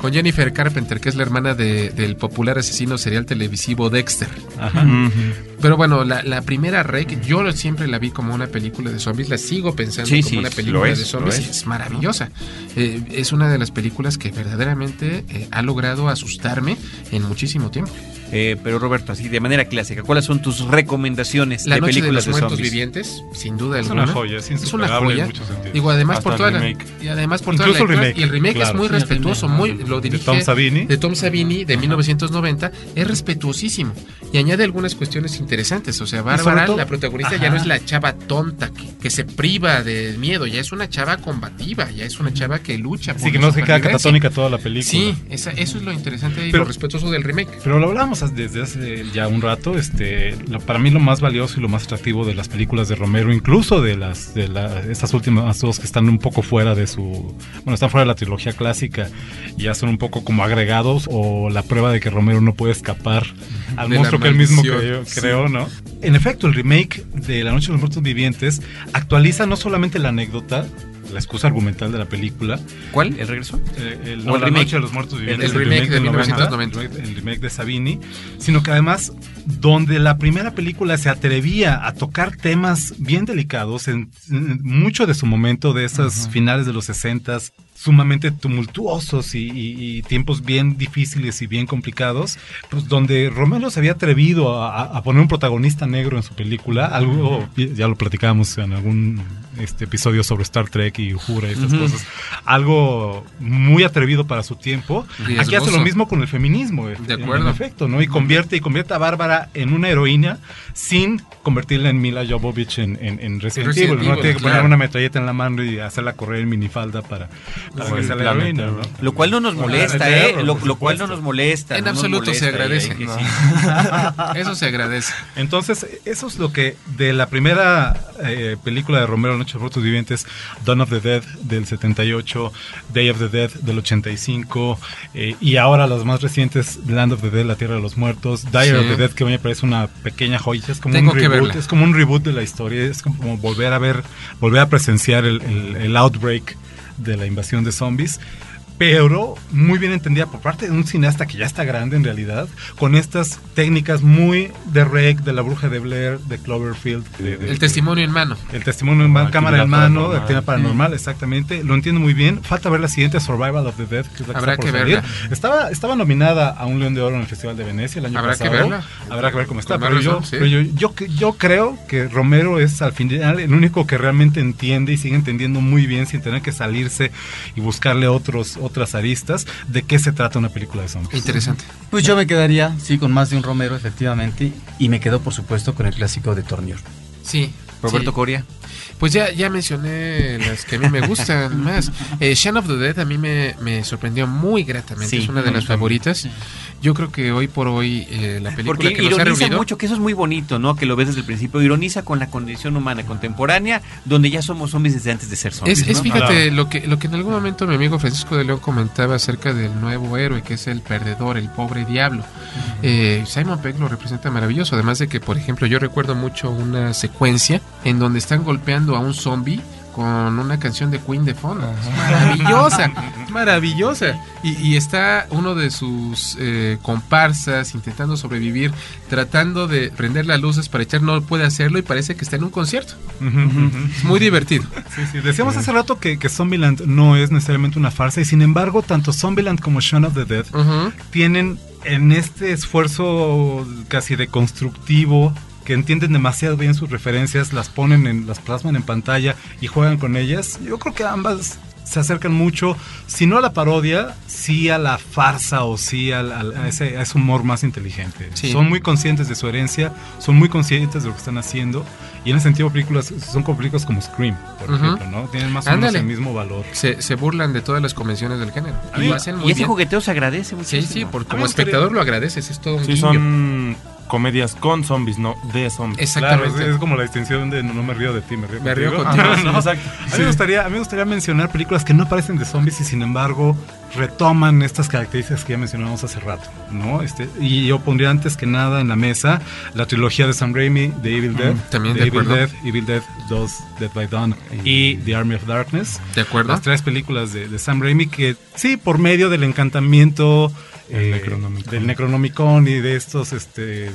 Speaker 15: Con Jennifer Carpenter, que es la hermana de- del popular asesino serial televisivo Dexter.
Speaker 17: Ajá.
Speaker 15: Pero bueno, la, la primera Rec, yo siempre la vi como una película de zombies, la sigo pensando
Speaker 4: Sí,
Speaker 15: como
Speaker 4: sí,
Speaker 15: una película
Speaker 4: es,
Speaker 15: de zombies,
Speaker 4: es.
Speaker 15: es. maravillosa. Eh, es una de las películas que verdaderamente eh, ha logrado asustarme en muchísimo tiempo.
Speaker 4: Eh, pero Roberto, así de manera clásica, ¿cuáles son tus recomendaciones
Speaker 15: La
Speaker 4: de
Speaker 15: Noche de
Speaker 4: películas
Speaker 15: los Muertos
Speaker 4: zombies?
Speaker 15: Vivientes, sin duda
Speaker 17: Es
Speaker 15: alguna.
Speaker 17: una joya, es
Speaker 15: una
Speaker 17: insuperable en
Speaker 15: joya.
Speaker 17: muchos sentidos.
Speaker 15: Digo, además
Speaker 17: Hasta
Speaker 15: por toda
Speaker 17: el
Speaker 15: la,
Speaker 17: remake.
Speaker 15: y además por toda
Speaker 17: Incluso
Speaker 15: la
Speaker 17: el remake,
Speaker 15: y el remake
Speaker 17: claro.
Speaker 15: es muy
Speaker 17: Sí,
Speaker 15: respetuoso,
Speaker 17: remake,
Speaker 15: muy lo
Speaker 17: De
Speaker 15: dirige
Speaker 17: Tom Savini.
Speaker 15: de Tom Savini de 1990, es respetuosísimo y añade algunas cuestiones interesantes, o sea, Bárbara, la protagonista ya
Speaker 17: Ajá.
Speaker 15: no es la chava tonta que, que se priva de miedo, ya es una chava combativa, ya es una chava que lucha por
Speaker 17: Sí, que no se queda catatónica toda la película.
Speaker 15: Sí, esa- eso es lo interesante y
Speaker 17: Pero-
Speaker 15: lo respetuoso del remake.
Speaker 17: Pero lo desde hace ya un rato. Este, lo- para mí lo más valioso y lo más atractivo de las películas de Romero, incluso de las de la- estas últimas dos que están un poco fuera de su, bueno, están fuera de la trilogía clásica y ya son un poco como agregados o la prueba de que Romero no puede escapar al
Speaker 15: De
Speaker 17: monstruo que él mismo creó,
Speaker 15: sí.
Speaker 17: creó, ¿no? En efecto, el remake de La Noche de los Muertos Vivientes actualiza no solamente la anécdota, la excusa argumental de la película,
Speaker 4: ¿Cuál? ¿El regreso?
Speaker 17: eh, el,
Speaker 4: ¿O
Speaker 17: no,
Speaker 4: el
Speaker 17: la
Speaker 4: remake?
Speaker 17: Noche de los Muertos
Speaker 15: El-
Speaker 17: Vivientes,
Speaker 15: el remake de
Speaker 17: del
Speaker 15: 1990.
Speaker 17: el remake- el remake de Savini, sino que además donde la primera película se atrevía a tocar temas bien delicados en, en mucho de su momento de esas finales de los 60 sumamente tumultuosos y, y- y tiempos bien difíciles y bien complicados, pues donde Romero se había atrevido a, a poner un protagonista negro en su película, algo ya lo platicamos en algún este episodio sobre Star Trek y Jura y estas cosas, algo muy atrevido para su tiempo. Aquí hace lo mismo con el feminismo,
Speaker 15: De
Speaker 17: en-
Speaker 15: acuerdo.
Speaker 17: En efecto, ¿no? Y convierte, y convierte a Bárbara en una heroína sin convertirla en Mila Jovovich en, en, en Resident Evil, ¿no? Tiene que
Speaker 15: claro.
Speaker 17: poner una metralleta en la mano y hacerla correr en minifalda para, que
Speaker 21: el
Speaker 17: sea la heroína.
Speaker 4: Lo cual no nos molesta, ¿eh? Lo, cual no nos molesta.
Speaker 15: En
Speaker 4: no
Speaker 15: absoluto se
Speaker 4: molesta
Speaker 15: agradece. No.
Speaker 4: sí.
Speaker 15: Eso se agradece.
Speaker 17: Entonces, eso es lo que de la primera eh, película de Romero, Noche de Muertos Vivientes, Dawn of the Dead del 78, Day of the Dead del 85, eh, y ahora las más recientes, Land of the Dead, La Tierra de los Muertos, Dire
Speaker 15: Sí.
Speaker 17: of the Dead, que a mí me parece una pequeña joya, es como
Speaker 15: Tengo
Speaker 17: un reboot, es como un reboot de la historia, es como volver a ver, volver a presenciar el, el- el outbreak de la invasión de zombies. Pero muy bien entendida por parte de un cineasta que ya está grande en realidad, con estas técnicas muy de Rec, de la bruja de Blair, de Cloverfield. de- de-
Speaker 15: El testimonio en mano.
Speaker 17: el testimonio en mano,
Speaker 21: Actividad
Speaker 17: cámara en mano,
Speaker 21: paranormal.
Speaker 17: actividad paranormal, exactamente. Lo entiendo muy bien. Falta ver la siguiente Survival of the Dead, que es la que
Speaker 15: Habrá
Speaker 17: está por
Speaker 15: que
Speaker 17: salir.
Speaker 15: verla.
Speaker 17: Estaba, estaba nominada a un León de Oro en el Festival de Venecia el año
Speaker 15: Habrá que
Speaker 17: pasado.
Speaker 15: verla.
Speaker 17: Habrá que ver cómo está. Pero, yo,
Speaker 15: sí.
Speaker 17: pero yo, yo, yo creo que Romero es al final el único que realmente entiende y sigue entendiendo muy bien sin tener que salirse y buscarle otros, otras aristas de qué se trata una película de zombies.
Speaker 15: Interesante.
Speaker 16: Pues yo me quedaría, sí, con más de un Romero, efectivamente, y me quedo, por supuesto, con el clásico de Tornior.
Speaker 15: Sí.
Speaker 4: Roberto
Speaker 15: sí.
Speaker 4: Coria.
Speaker 15: Pues ya, ya mencioné las que a mí me gustan *laughs* más. Eh, of the Dead a mí me, me sorprendió muy gratamente.
Speaker 4: Sí,
Speaker 15: es una de las favoritas. Yo creo que hoy por hoy eh, la película
Speaker 4: Porque
Speaker 15: que nos ha
Speaker 4: ironiza
Speaker 15: reunido...
Speaker 4: mucho, que eso es muy bonito, ¿no? Que lo ves desde el principio. Ironiza con la condición humana contemporánea, donde ya somos zombies desde antes de ser zombies.
Speaker 15: Es, es
Speaker 4: ¿no?
Speaker 15: fíjate, lo que lo que en algún momento mi amigo Francisco de León comentaba acerca del nuevo héroe, que es el perdedor, el pobre diablo. Eh, Simon Pegg lo representa maravilloso, además de que, por ejemplo, yo recuerdo mucho una secuencia en donde están golpeando a un zombie con una canción de Queen de fondo. Maravillosa, *laughs* maravillosa. Y, y está uno de sus eh, comparsas intentando sobrevivir, tratando de prender las luces para echar, no puede hacerlo y parece que está en un concierto. Es muy divertido.
Speaker 17: Sí, sí. Decíamos hace rato que, que Zombieland no es necesariamente una farsa y sin embargo tanto Zombieland como Shaun of the Dead tienen en este esfuerzo casi de constructivo que entienden demasiado bien sus referencias, las ponen en, las plasman en pantalla y juegan con ellas. Yo creo que ambas se acercan mucho, si no a la parodia, sí a la farsa o sí al- al- a, ese, a ese humor más inteligente.
Speaker 15: Sí.
Speaker 17: Son muy conscientes de su herencia, son muy conscientes de lo que están haciendo y en ese sentido películas son como películas como Scream, por ejemplo, ¿no? Tienen más o menos
Speaker 15: Ándale.
Speaker 17: el mismo valor.
Speaker 15: Se, se burlan de todas las convenciones del género.
Speaker 17: Y-
Speaker 15: lo hacen muy
Speaker 4: y ese
Speaker 15: bien.
Speaker 4: jugueteo se agradece
Speaker 15: Sí,
Speaker 4: muchísimo.
Speaker 15: sí, por,
Speaker 21: A mí
Speaker 15: como espectador lo agradeces, es todo un
Speaker 21: Sí, son comedias con zombies, no de zombies.
Speaker 15: Exactamente.
Speaker 17: Claro, es, es como la distinción de no, no me río de ti, me río
Speaker 15: Me río
Speaker 17: contigo. *laughs* No,
Speaker 21: exacto.
Speaker 17: A, mí me gustaría, a mí me gustaría mencionar películas que no parecen de zombies y sin embargo retoman estas características que ya mencionamos hace rato, ¿no? Este, y yo pondría antes que nada en la mesa la trilogía de Sam Raimi, de Evil Dead,
Speaker 15: Mm, también
Speaker 17: de
Speaker 15: de
Speaker 17: Evil
Speaker 15: acuerdo.
Speaker 17: Dead, Evil Dead 2, Dead by Dawn y The Army of Darkness.
Speaker 15: De acuerdo.
Speaker 17: Las tres películas de, de Sam Raimi que sí, por medio del encantamiento eh,
Speaker 21: Necronomicon.
Speaker 17: del Necronomicon y de estos este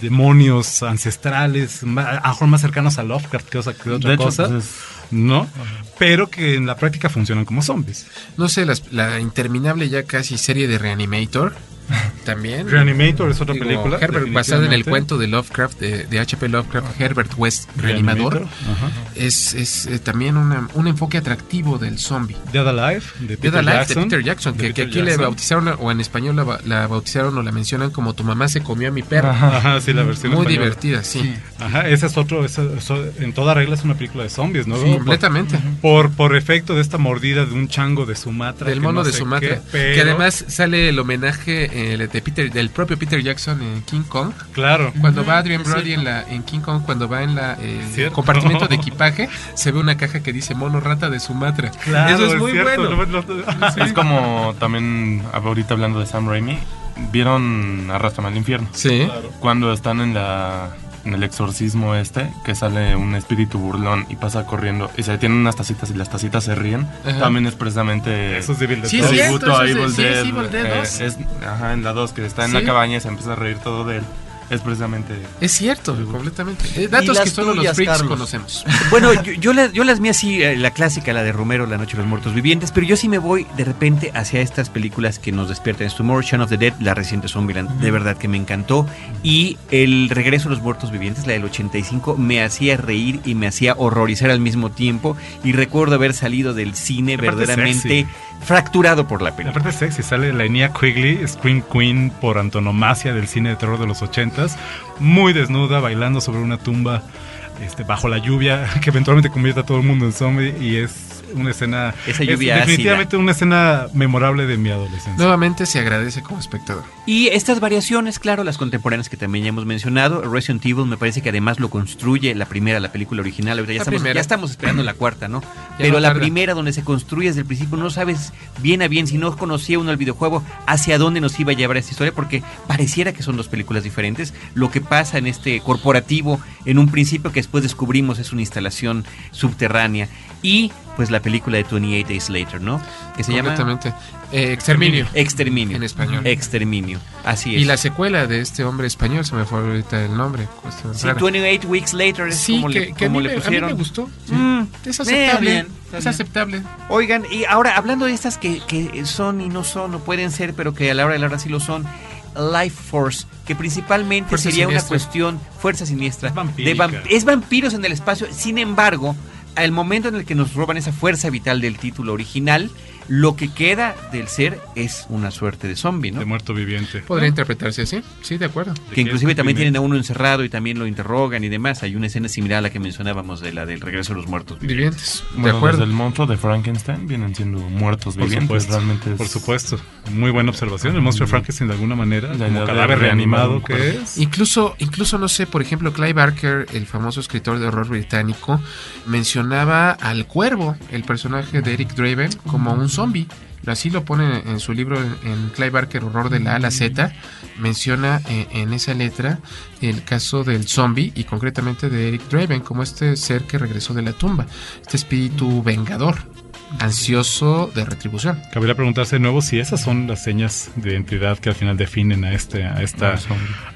Speaker 17: demonios ancestrales, ma- a lo mejor más cercanos a Lovecraft que, otra- que otra
Speaker 21: De hecho,
Speaker 17: cosa,
Speaker 21: pues, es-
Speaker 17: ¿no? Pero que en la práctica funcionan como zombies.
Speaker 15: No sé, las- la interminable ya casi serie de Reanimator. También.
Speaker 17: Reanimator es otra
Speaker 15: Digo,
Speaker 17: película,
Speaker 15: Herbert, basada en el cuento de Lovecraft, de, de H.P. Lovecraft, Herbert West, Reanimador. Es, es, eh, también una- un enfoque atractivo del zombie.
Speaker 17: Dead Alive de
Speaker 15: Dead
Speaker 17: Peter
Speaker 15: Alive
Speaker 17: Jackson.
Speaker 15: de Peter Jackson, que, aquí le bautizaron, o en español la, ba- la bautizaron o la mencionan como tu mamá se comió a mi perro.
Speaker 17: Ajá, sí, la versión
Speaker 15: Muy
Speaker 17: española.
Speaker 15: divertida, sí.
Speaker 17: Ajá, ese es otro, ese- eso- en toda regla es una película de zombies, ¿no?
Speaker 15: Sí,
Speaker 17: Por-
Speaker 15: completamente.
Speaker 17: Por, por efecto de esta mordida de un chango de Sumatra.
Speaker 15: Del mono
Speaker 17: no
Speaker 15: de Sumatra.
Speaker 17: qué, pero-
Speaker 15: Que además sale el homenaje eh, de Peter, del propio Peter Jackson en King Kong.
Speaker 17: Claro.
Speaker 15: Cuando va Adrian Brody en, la, en King Kong, cuando va en la eh,
Speaker 17: Cierto.
Speaker 15: compartimento de equipaje, se ve una caja que dice mono rata de Sumatra.
Speaker 17: Claro,
Speaker 15: Eso es muy
Speaker 17: cierto,
Speaker 15: bueno.
Speaker 21: Es como también, ahorita hablando de Sam Raimi, ¿vieron Arrastrame al infierno?
Speaker 15: Sí. Claro.
Speaker 21: Cuando están en la en el exorcismo este, que sale un espíritu burlón y pasa corriendo y se detienen unas tacitas y las tacitas se ríen,
Speaker 17: Ajá.
Speaker 21: también es precisamente
Speaker 17: Eso es de Evil Dead
Speaker 21: sí, tributo a Evil
Speaker 17: sí,
Speaker 21: Dead.
Speaker 17: Evil Dead
Speaker 21: eh,
Speaker 17: dos.
Speaker 21: es- ajá, en la 2, que está en
Speaker 15: Sí.
Speaker 21: la cabaña y se empieza a reír todo de él. Es precisamente...
Speaker 15: Es cierto, completamente. Eh, datos que solo
Speaker 21: tuyas,
Speaker 15: los freaks
Speaker 21: Carlos?
Speaker 15: conocemos. *laughs*
Speaker 4: Bueno, yo, yo, las, yo las mías sí, eh, la clásica, la de Romero, La Noche de los Muertos Vivientes, pero yo sí me voy de repente hacia estas películas que nos despiertan. Es Tomorrow, Shaun of the Dead, la reciente Zombieland, de verdad que me encantó. Y El Regreso de los Muertos Vivientes, la del 85, me hacía reír y me hacía horrorizar al mismo tiempo. Y recuerdo haber salido del cine verdaderamente
Speaker 17: sexy.
Speaker 4: Fracturado por la
Speaker 17: La
Speaker 4: película.
Speaker 17: parte sexy sale Lainea Quigley, Scream Queen por antonomasia del cine de terror de los ochentas, muy desnuda, bailando sobre una tumba este, bajo la lluvia, *laughs* que eventualmente convierte a todo el mundo en zombie y es una escena...
Speaker 4: Esa
Speaker 17: es
Speaker 4: lluvia
Speaker 17: definitivamente una escena memorable de mi adolescencia.
Speaker 15: Nuevamente se agradece como espectador.
Speaker 4: Y estas variaciones, claro, las contemporáneas que también ya hemos mencionado. Resident Evil me parece que además lo construye la primera, la película original. Ahorita ya, estamos,
Speaker 15: primera.
Speaker 4: ya estamos esperando la cuarta, ¿no?
Speaker 15: Ya
Speaker 4: Pero
Speaker 15: no
Speaker 4: la
Speaker 15: tarda.
Speaker 4: primera, donde se construye desde el principio, no sabes bien a bien, si no conocía uno el videojuego, hacia dónde nos iba a llevar esta historia, porque pareciera que son dos películas diferentes. Lo que pasa en este corporativo, en un principio que después descubrimos es una instalación subterránea. Y pues la película de 28 Days Later, ¿no? Que se llama...
Speaker 15: Eh, Exterminio.
Speaker 4: Exterminio.
Speaker 15: En español.
Speaker 4: Exterminio. Así es.
Speaker 15: Y la secuela de este hombre español, se me fue ahorita el nombre.
Speaker 4: Sí,
Speaker 15: rara.
Speaker 4: 28 Weeks Later es
Speaker 15: Sí,
Speaker 4: como,
Speaker 15: que,
Speaker 4: le,
Speaker 15: que a,
Speaker 4: como
Speaker 15: mí
Speaker 4: le
Speaker 15: me, a mí
Speaker 4: pusieron.
Speaker 15: me gustó. sí.
Speaker 4: Mm,
Speaker 15: es aceptable.
Speaker 4: bien,
Speaker 15: es
Speaker 4: bien.
Speaker 15: aceptable.
Speaker 4: Oigan, y ahora hablando de estas que, que son y no son, o pueden ser, pero que a la hora de la hora sí lo son, Life Force, que principalmente
Speaker 15: Fuerza
Speaker 4: sería una cuestión, fuerza siniestra, de vamp- es vampiros en el espacio, sin embargo, al momento en el que nos roban esa fuerza vital del título original, lo que queda del ser es una suerte de zombie, ¿no?
Speaker 17: De muerto viviente.
Speaker 15: Podría interpretarse así. Sí, de acuerdo.
Speaker 4: Que inclusive también tienen a uno encerrado y también lo interrogan y demás. Hay una escena similar a la que mencionábamos de la del regreso de los muertos
Speaker 15: Vivientes. De
Speaker 21: Bueno,
Speaker 15: acuerdo.
Speaker 21: desde el monstruo de Frankenstein vienen siendo muertos
Speaker 17: Por
Speaker 21: vivientes.
Speaker 17: supuesto,
Speaker 21: realmente es-
Speaker 17: por supuesto. Muy buena observación. El monstruo de Frankenstein de alguna manera,
Speaker 21: La
Speaker 17: como
Speaker 21: de
Speaker 17: cadáver reanimado
Speaker 21: reanimado,
Speaker 17: que es.
Speaker 15: Incluso, incluso, no sé, por ejemplo, Clive Barker, el famoso escritor de horror británico, mencionaba al cuervo, el personaje de Eric Draven, como un zombie. así lo pone en su libro en, Clive Barker, Horror de la A a la Z, menciona eh, en esa letra el caso del zombie y concretamente de Eric Draven como este ser que regresó de la tumba, este espíritu vengador, ansioso de retribución.
Speaker 17: Cabría preguntarse de nuevo si esas son las señas de identidad que al final definen a este a esta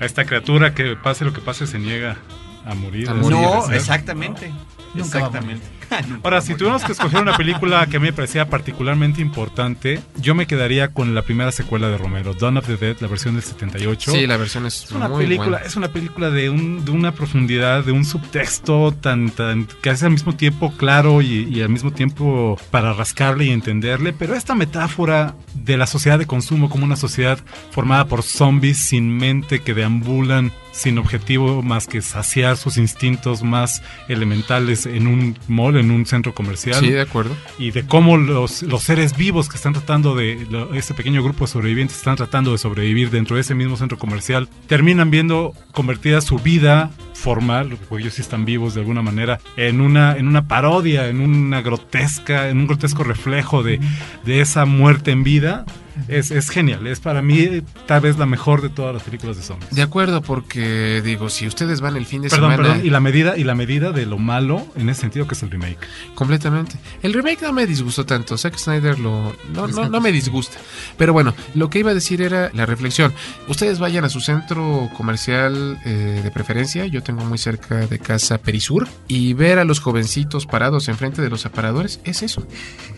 Speaker 17: a esta criatura que pase lo que pase se niega a morir.
Speaker 15: A
Speaker 17: a
Speaker 15: morir.
Speaker 4: No, exactamente.
Speaker 1: Nunca va a
Speaker 4: Exactamente. *laughs*
Speaker 17: Ahora, si tuviéramos que escoger una película que a mí me parecía particularmente importante, yo me quedaría con la primera secuela de Romero, Dawn of the Dead, la versión del 78.
Speaker 15: Sí, la versión es,
Speaker 17: Es una
Speaker 15: muy
Speaker 17: película,
Speaker 15: buena.
Speaker 17: es una película de, un, de una profundidad, de un subtexto tan, tan que es al mismo tiempo claro y, y al mismo tiempo para rascarle y entenderle. Pero esta metáfora de la sociedad de consumo como una sociedad formada por zombies sin mente que deambulan sin objetivo más que saciar sus instintos más elementales en un mall, en un centro comercial.
Speaker 15: Sí, de acuerdo.
Speaker 17: Y de cómo los, los seres vivos que están tratando de, lo- ese pequeño grupo de sobrevivientes están tratando de sobrevivir dentro de ese mismo centro comercial, terminan viendo convertida su vida formal, porque ellos sí están vivos de alguna manera, en una, en una parodia, en una grotesca, en un grotesco reflejo de, de esa muerte en vida. Es, es genial, es para mí tal vez la mejor de todas las películas de zombies.
Speaker 15: De acuerdo, porque digo, si ustedes van el fin de
Speaker 17: Perdón,
Speaker 15: semana...
Speaker 17: perdón, y la medida y la medida de lo malo en ese sentido que es el remake.
Speaker 15: Completamente. El remake no me disgustó tanto. Zack Snyder lo, no, no, no me disgusta. Pero bueno, lo que iba a decir era la reflexión. Ustedes vayan a su centro comercial eh, de preferencia. Yo tengo muy cerca de casa Perisur. Y ver a los jovencitos parados enfrente de los aparadores es eso.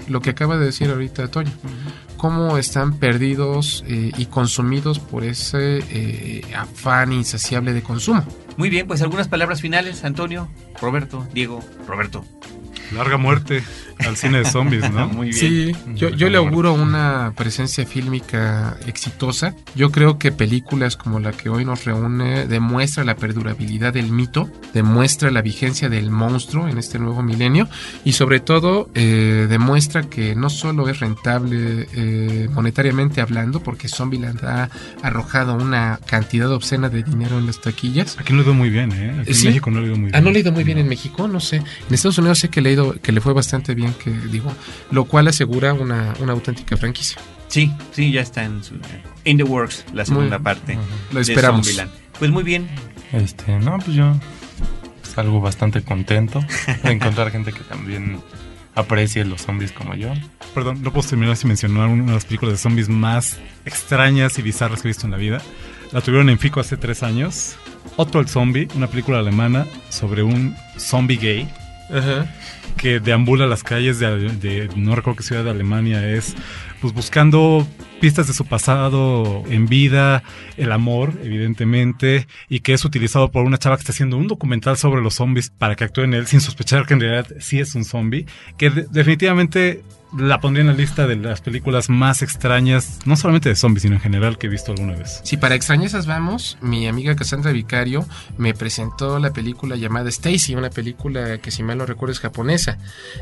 Speaker 15: Lo que acaba de decir ahorita Toño. Cómo están perdidos eh, y consumidos por ese eh, afán insaciable de consumo.
Speaker 4: Muy bien, pues algunas palabras finales, Antonio, Roberto, Diego, Roberto.
Speaker 17: Larga muerte al cine de zombies, ¿no? *laughs*
Speaker 4: Muy bien.
Speaker 15: Sí, yo, yo le auguro una presencia fílmica exitosa. Yo creo que películas como la que hoy nos reúne demuestra la perdurabilidad del mito, demuestra la vigencia del monstruo en este nuevo milenio y sobre todo eh, demuestra que no solo es rentable eh, monetariamente hablando, porque Zombieland ha arrojado una cantidad obscena de dinero en las taquillas.
Speaker 17: Aquí no ido muy bien, ¿eh? Aquí
Speaker 15: Sí.
Speaker 17: en México no le ha ido muy bien.
Speaker 15: Ah, no le ha ido muy bien en México, no sé. En Estados Unidos sé que le, ha ido- que le fue bastante bien, que digo, lo cual asegura una, una auténtica franquicia.
Speaker 4: Sí, sí, ya está en su In the Works, la segunda
Speaker 15: Muy-
Speaker 4: parte.
Speaker 15: Lo esperamos.
Speaker 4: Pues muy bien.
Speaker 21: Este, no, pues yo salgo bastante contento de encontrar gente que también aprecie los zombies como yo.
Speaker 17: Perdón, no puedo terminar sin mencionar una de las películas de zombies más extrañas y bizarras que he visto en la vida. La tuvieron en Fico hace tres años. Otro el Zombie, una película alemana sobre un zombie gay que deambula las calles de, no recuerdo qué ciudad de Alemania es, pues buscando pistas de su pasado en vida, el amor, evidentemente, y que es utilizado por una chava que está haciendo un documental sobre los zombies para que actúe en él sin sospechar que en realidad sí es un zombie, que de- definitivamente la pondría en la lista de las películas más extrañas, no solamente de zombies, sino en general que he visto alguna vez.
Speaker 15: Si para extrañezas vamos, mi amiga Cassandra Vicario me presentó la película llamada Stacy, una película que si mal no recuerdo es japonesa,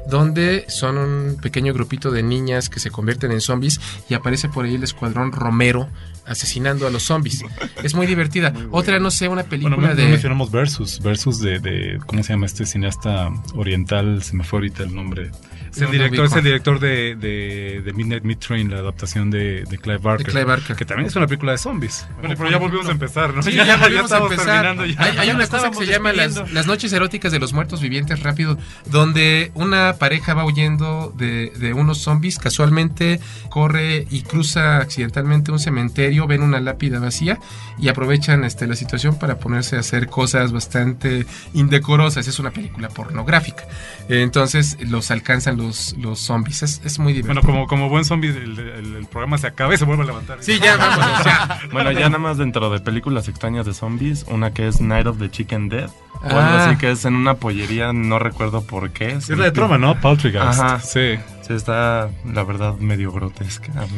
Speaker 15: donde son un pequeño grupito de niñas que se convierten en zombies y aparece por ahí el escuadrón Romero asesinando a los zombies. *laughs* Es muy divertida. Otra, no sé, una película
Speaker 17: Bueno, no, no
Speaker 15: de...
Speaker 17: mencionamos Versus, Versus de, de- ¿cómo se llama este cineasta oriental? Se me fue ahorita el nombre. Es el director, es el director de, de, de Midnight Meat Train, la adaptación de, de Clive Barker.
Speaker 15: Clive Barker.
Speaker 17: Que también es una película de zombies. Bueno, pero ya volvimos a empezar, ¿no?
Speaker 15: Sí, ya, volvimos a
Speaker 17: estamos
Speaker 15: empezar.
Speaker 17: terminando ya.
Speaker 15: Hay, hay
Speaker 17: Ya
Speaker 15: una cosa que se llama las, las noches eróticas de los muertos vivientes rápido, donde una pareja va huyendo de, de unos zombies, casualmente corre y cruza accidentalmente un cementerio, ven una lápida vacía y aprovechan este, la situación para ponerse a hacer cosas bastante indecorosas. Es una película pornográfica. Entonces los alcanzan los, los zombies. Es, es muy divertido.
Speaker 17: Bueno, como, como buen zombie, el, el- el programa se acaba y se vuelve a levantar.
Speaker 15: Sí, ya *laughs* vamos, o sea.
Speaker 21: Bueno, ya nada más dentro de películas extrañas de zombies, una que es Night of the Chicken Dead. O algo
Speaker 17: Ah.
Speaker 21: así que es en una pollería, no recuerdo por qué.
Speaker 17: Es la de Troma, ¿no? Poltergeist.
Speaker 21: Ajá.
Speaker 17: Sí.
Speaker 21: Sí, está, la verdad, medio grotesca. *laughs* A mí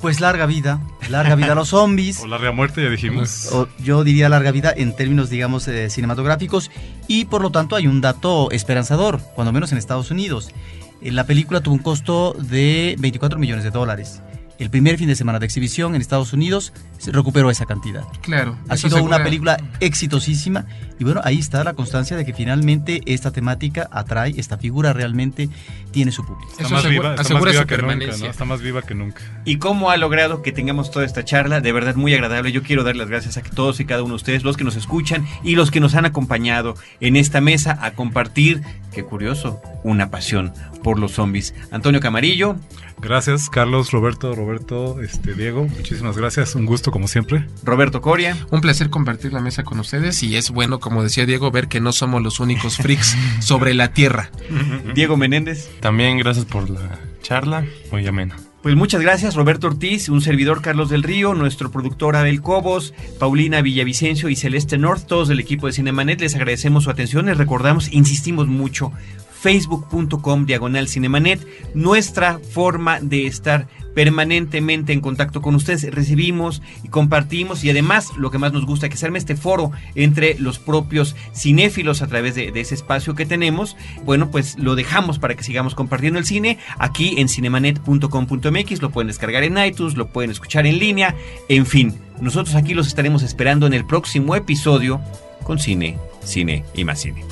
Speaker 26: Pues larga vida, larga vida a los zombies. *laughs*
Speaker 17: O larga muerte, ya dijimos.
Speaker 26: O yo diría larga vida en términos, digamos, eh, cinematográficos. Y por lo tanto hay un dato esperanzador, cuando menos en Estados Unidos. Eh, La película tuvo un costo de 24 millones de dólares.
Speaker 16: El primer fin de semana de exhibición en Estados Unidos se recuperó esa cantidad.
Speaker 15: Claro.
Speaker 16: Ha sido una película exitosísima y bueno, ahí está la constancia de que finalmente esta temática atrae, esta figura realmente tiene su público.
Speaker 17: Está más viva, está más viva que nunca, ¿no? Está más viva que nunca.
Speaker 4: y cómo ha logrado que tengamos toda esta charla, de verdad muy agradable. Yo quiero dar las gracias a todos y cada uno de ustedes, los que nos escuchan y los que nos han acompañado en esta mesa a compartir, qué curioso, una pasión por los zombies. Antonio Camarillo.
Speaker 17: Gracias, Carlos, Roberto, Roberto, este, Diego, muchísimas gracias, un gusto como siempre.
Speaker 4: Roberto Coria.
Speaker 15: Un placer compartir la mesa con ustedes y es bueno, como decía Diego, ver que no somos los únicos freaks *laughs* sobre la Tierra.
Speaker 4: Diego Menéndez.
Speaker 21: También gracias por la charla, muy amena.
Speaker 4: Pues muchas gracias, Roberto Ortiz, un servidor Carlos del Río, nuestro productor Abel Cobos, Paulina Villavicencio y Celeste North, todos del equipo de Cinemanet, les agradecemos su atención, les recordamos, insistimos mucho, facebook.com diagonal cinemanet, nuestra forma de estar permanentemente en contacto con ustedes, recibimos y compartimos y además lo que más nos gusta que se arme este foro entre los propios cinéfilos a través de, de ese espacio que tenemos, bueno pues lo dejamos para que sigamos compartiendo el cine aquí en cinemanet.com.mx, lo pueden descargar en iTunes, lo pueden escuchar en línea, en fin, nosotros aquí los estaremos esperando en el próximo episodio con cine, cine y más cine.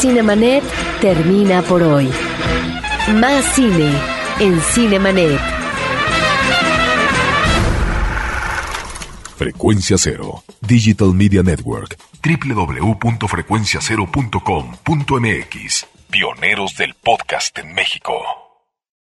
Speaker 8: Cinemanet termina por hoy. Más cine en Cinemanet.
Speaker 23: Frecuencia Cero, Digital Media Network, www.frecuenciacero.com.mx. Pioneros del podcast en México.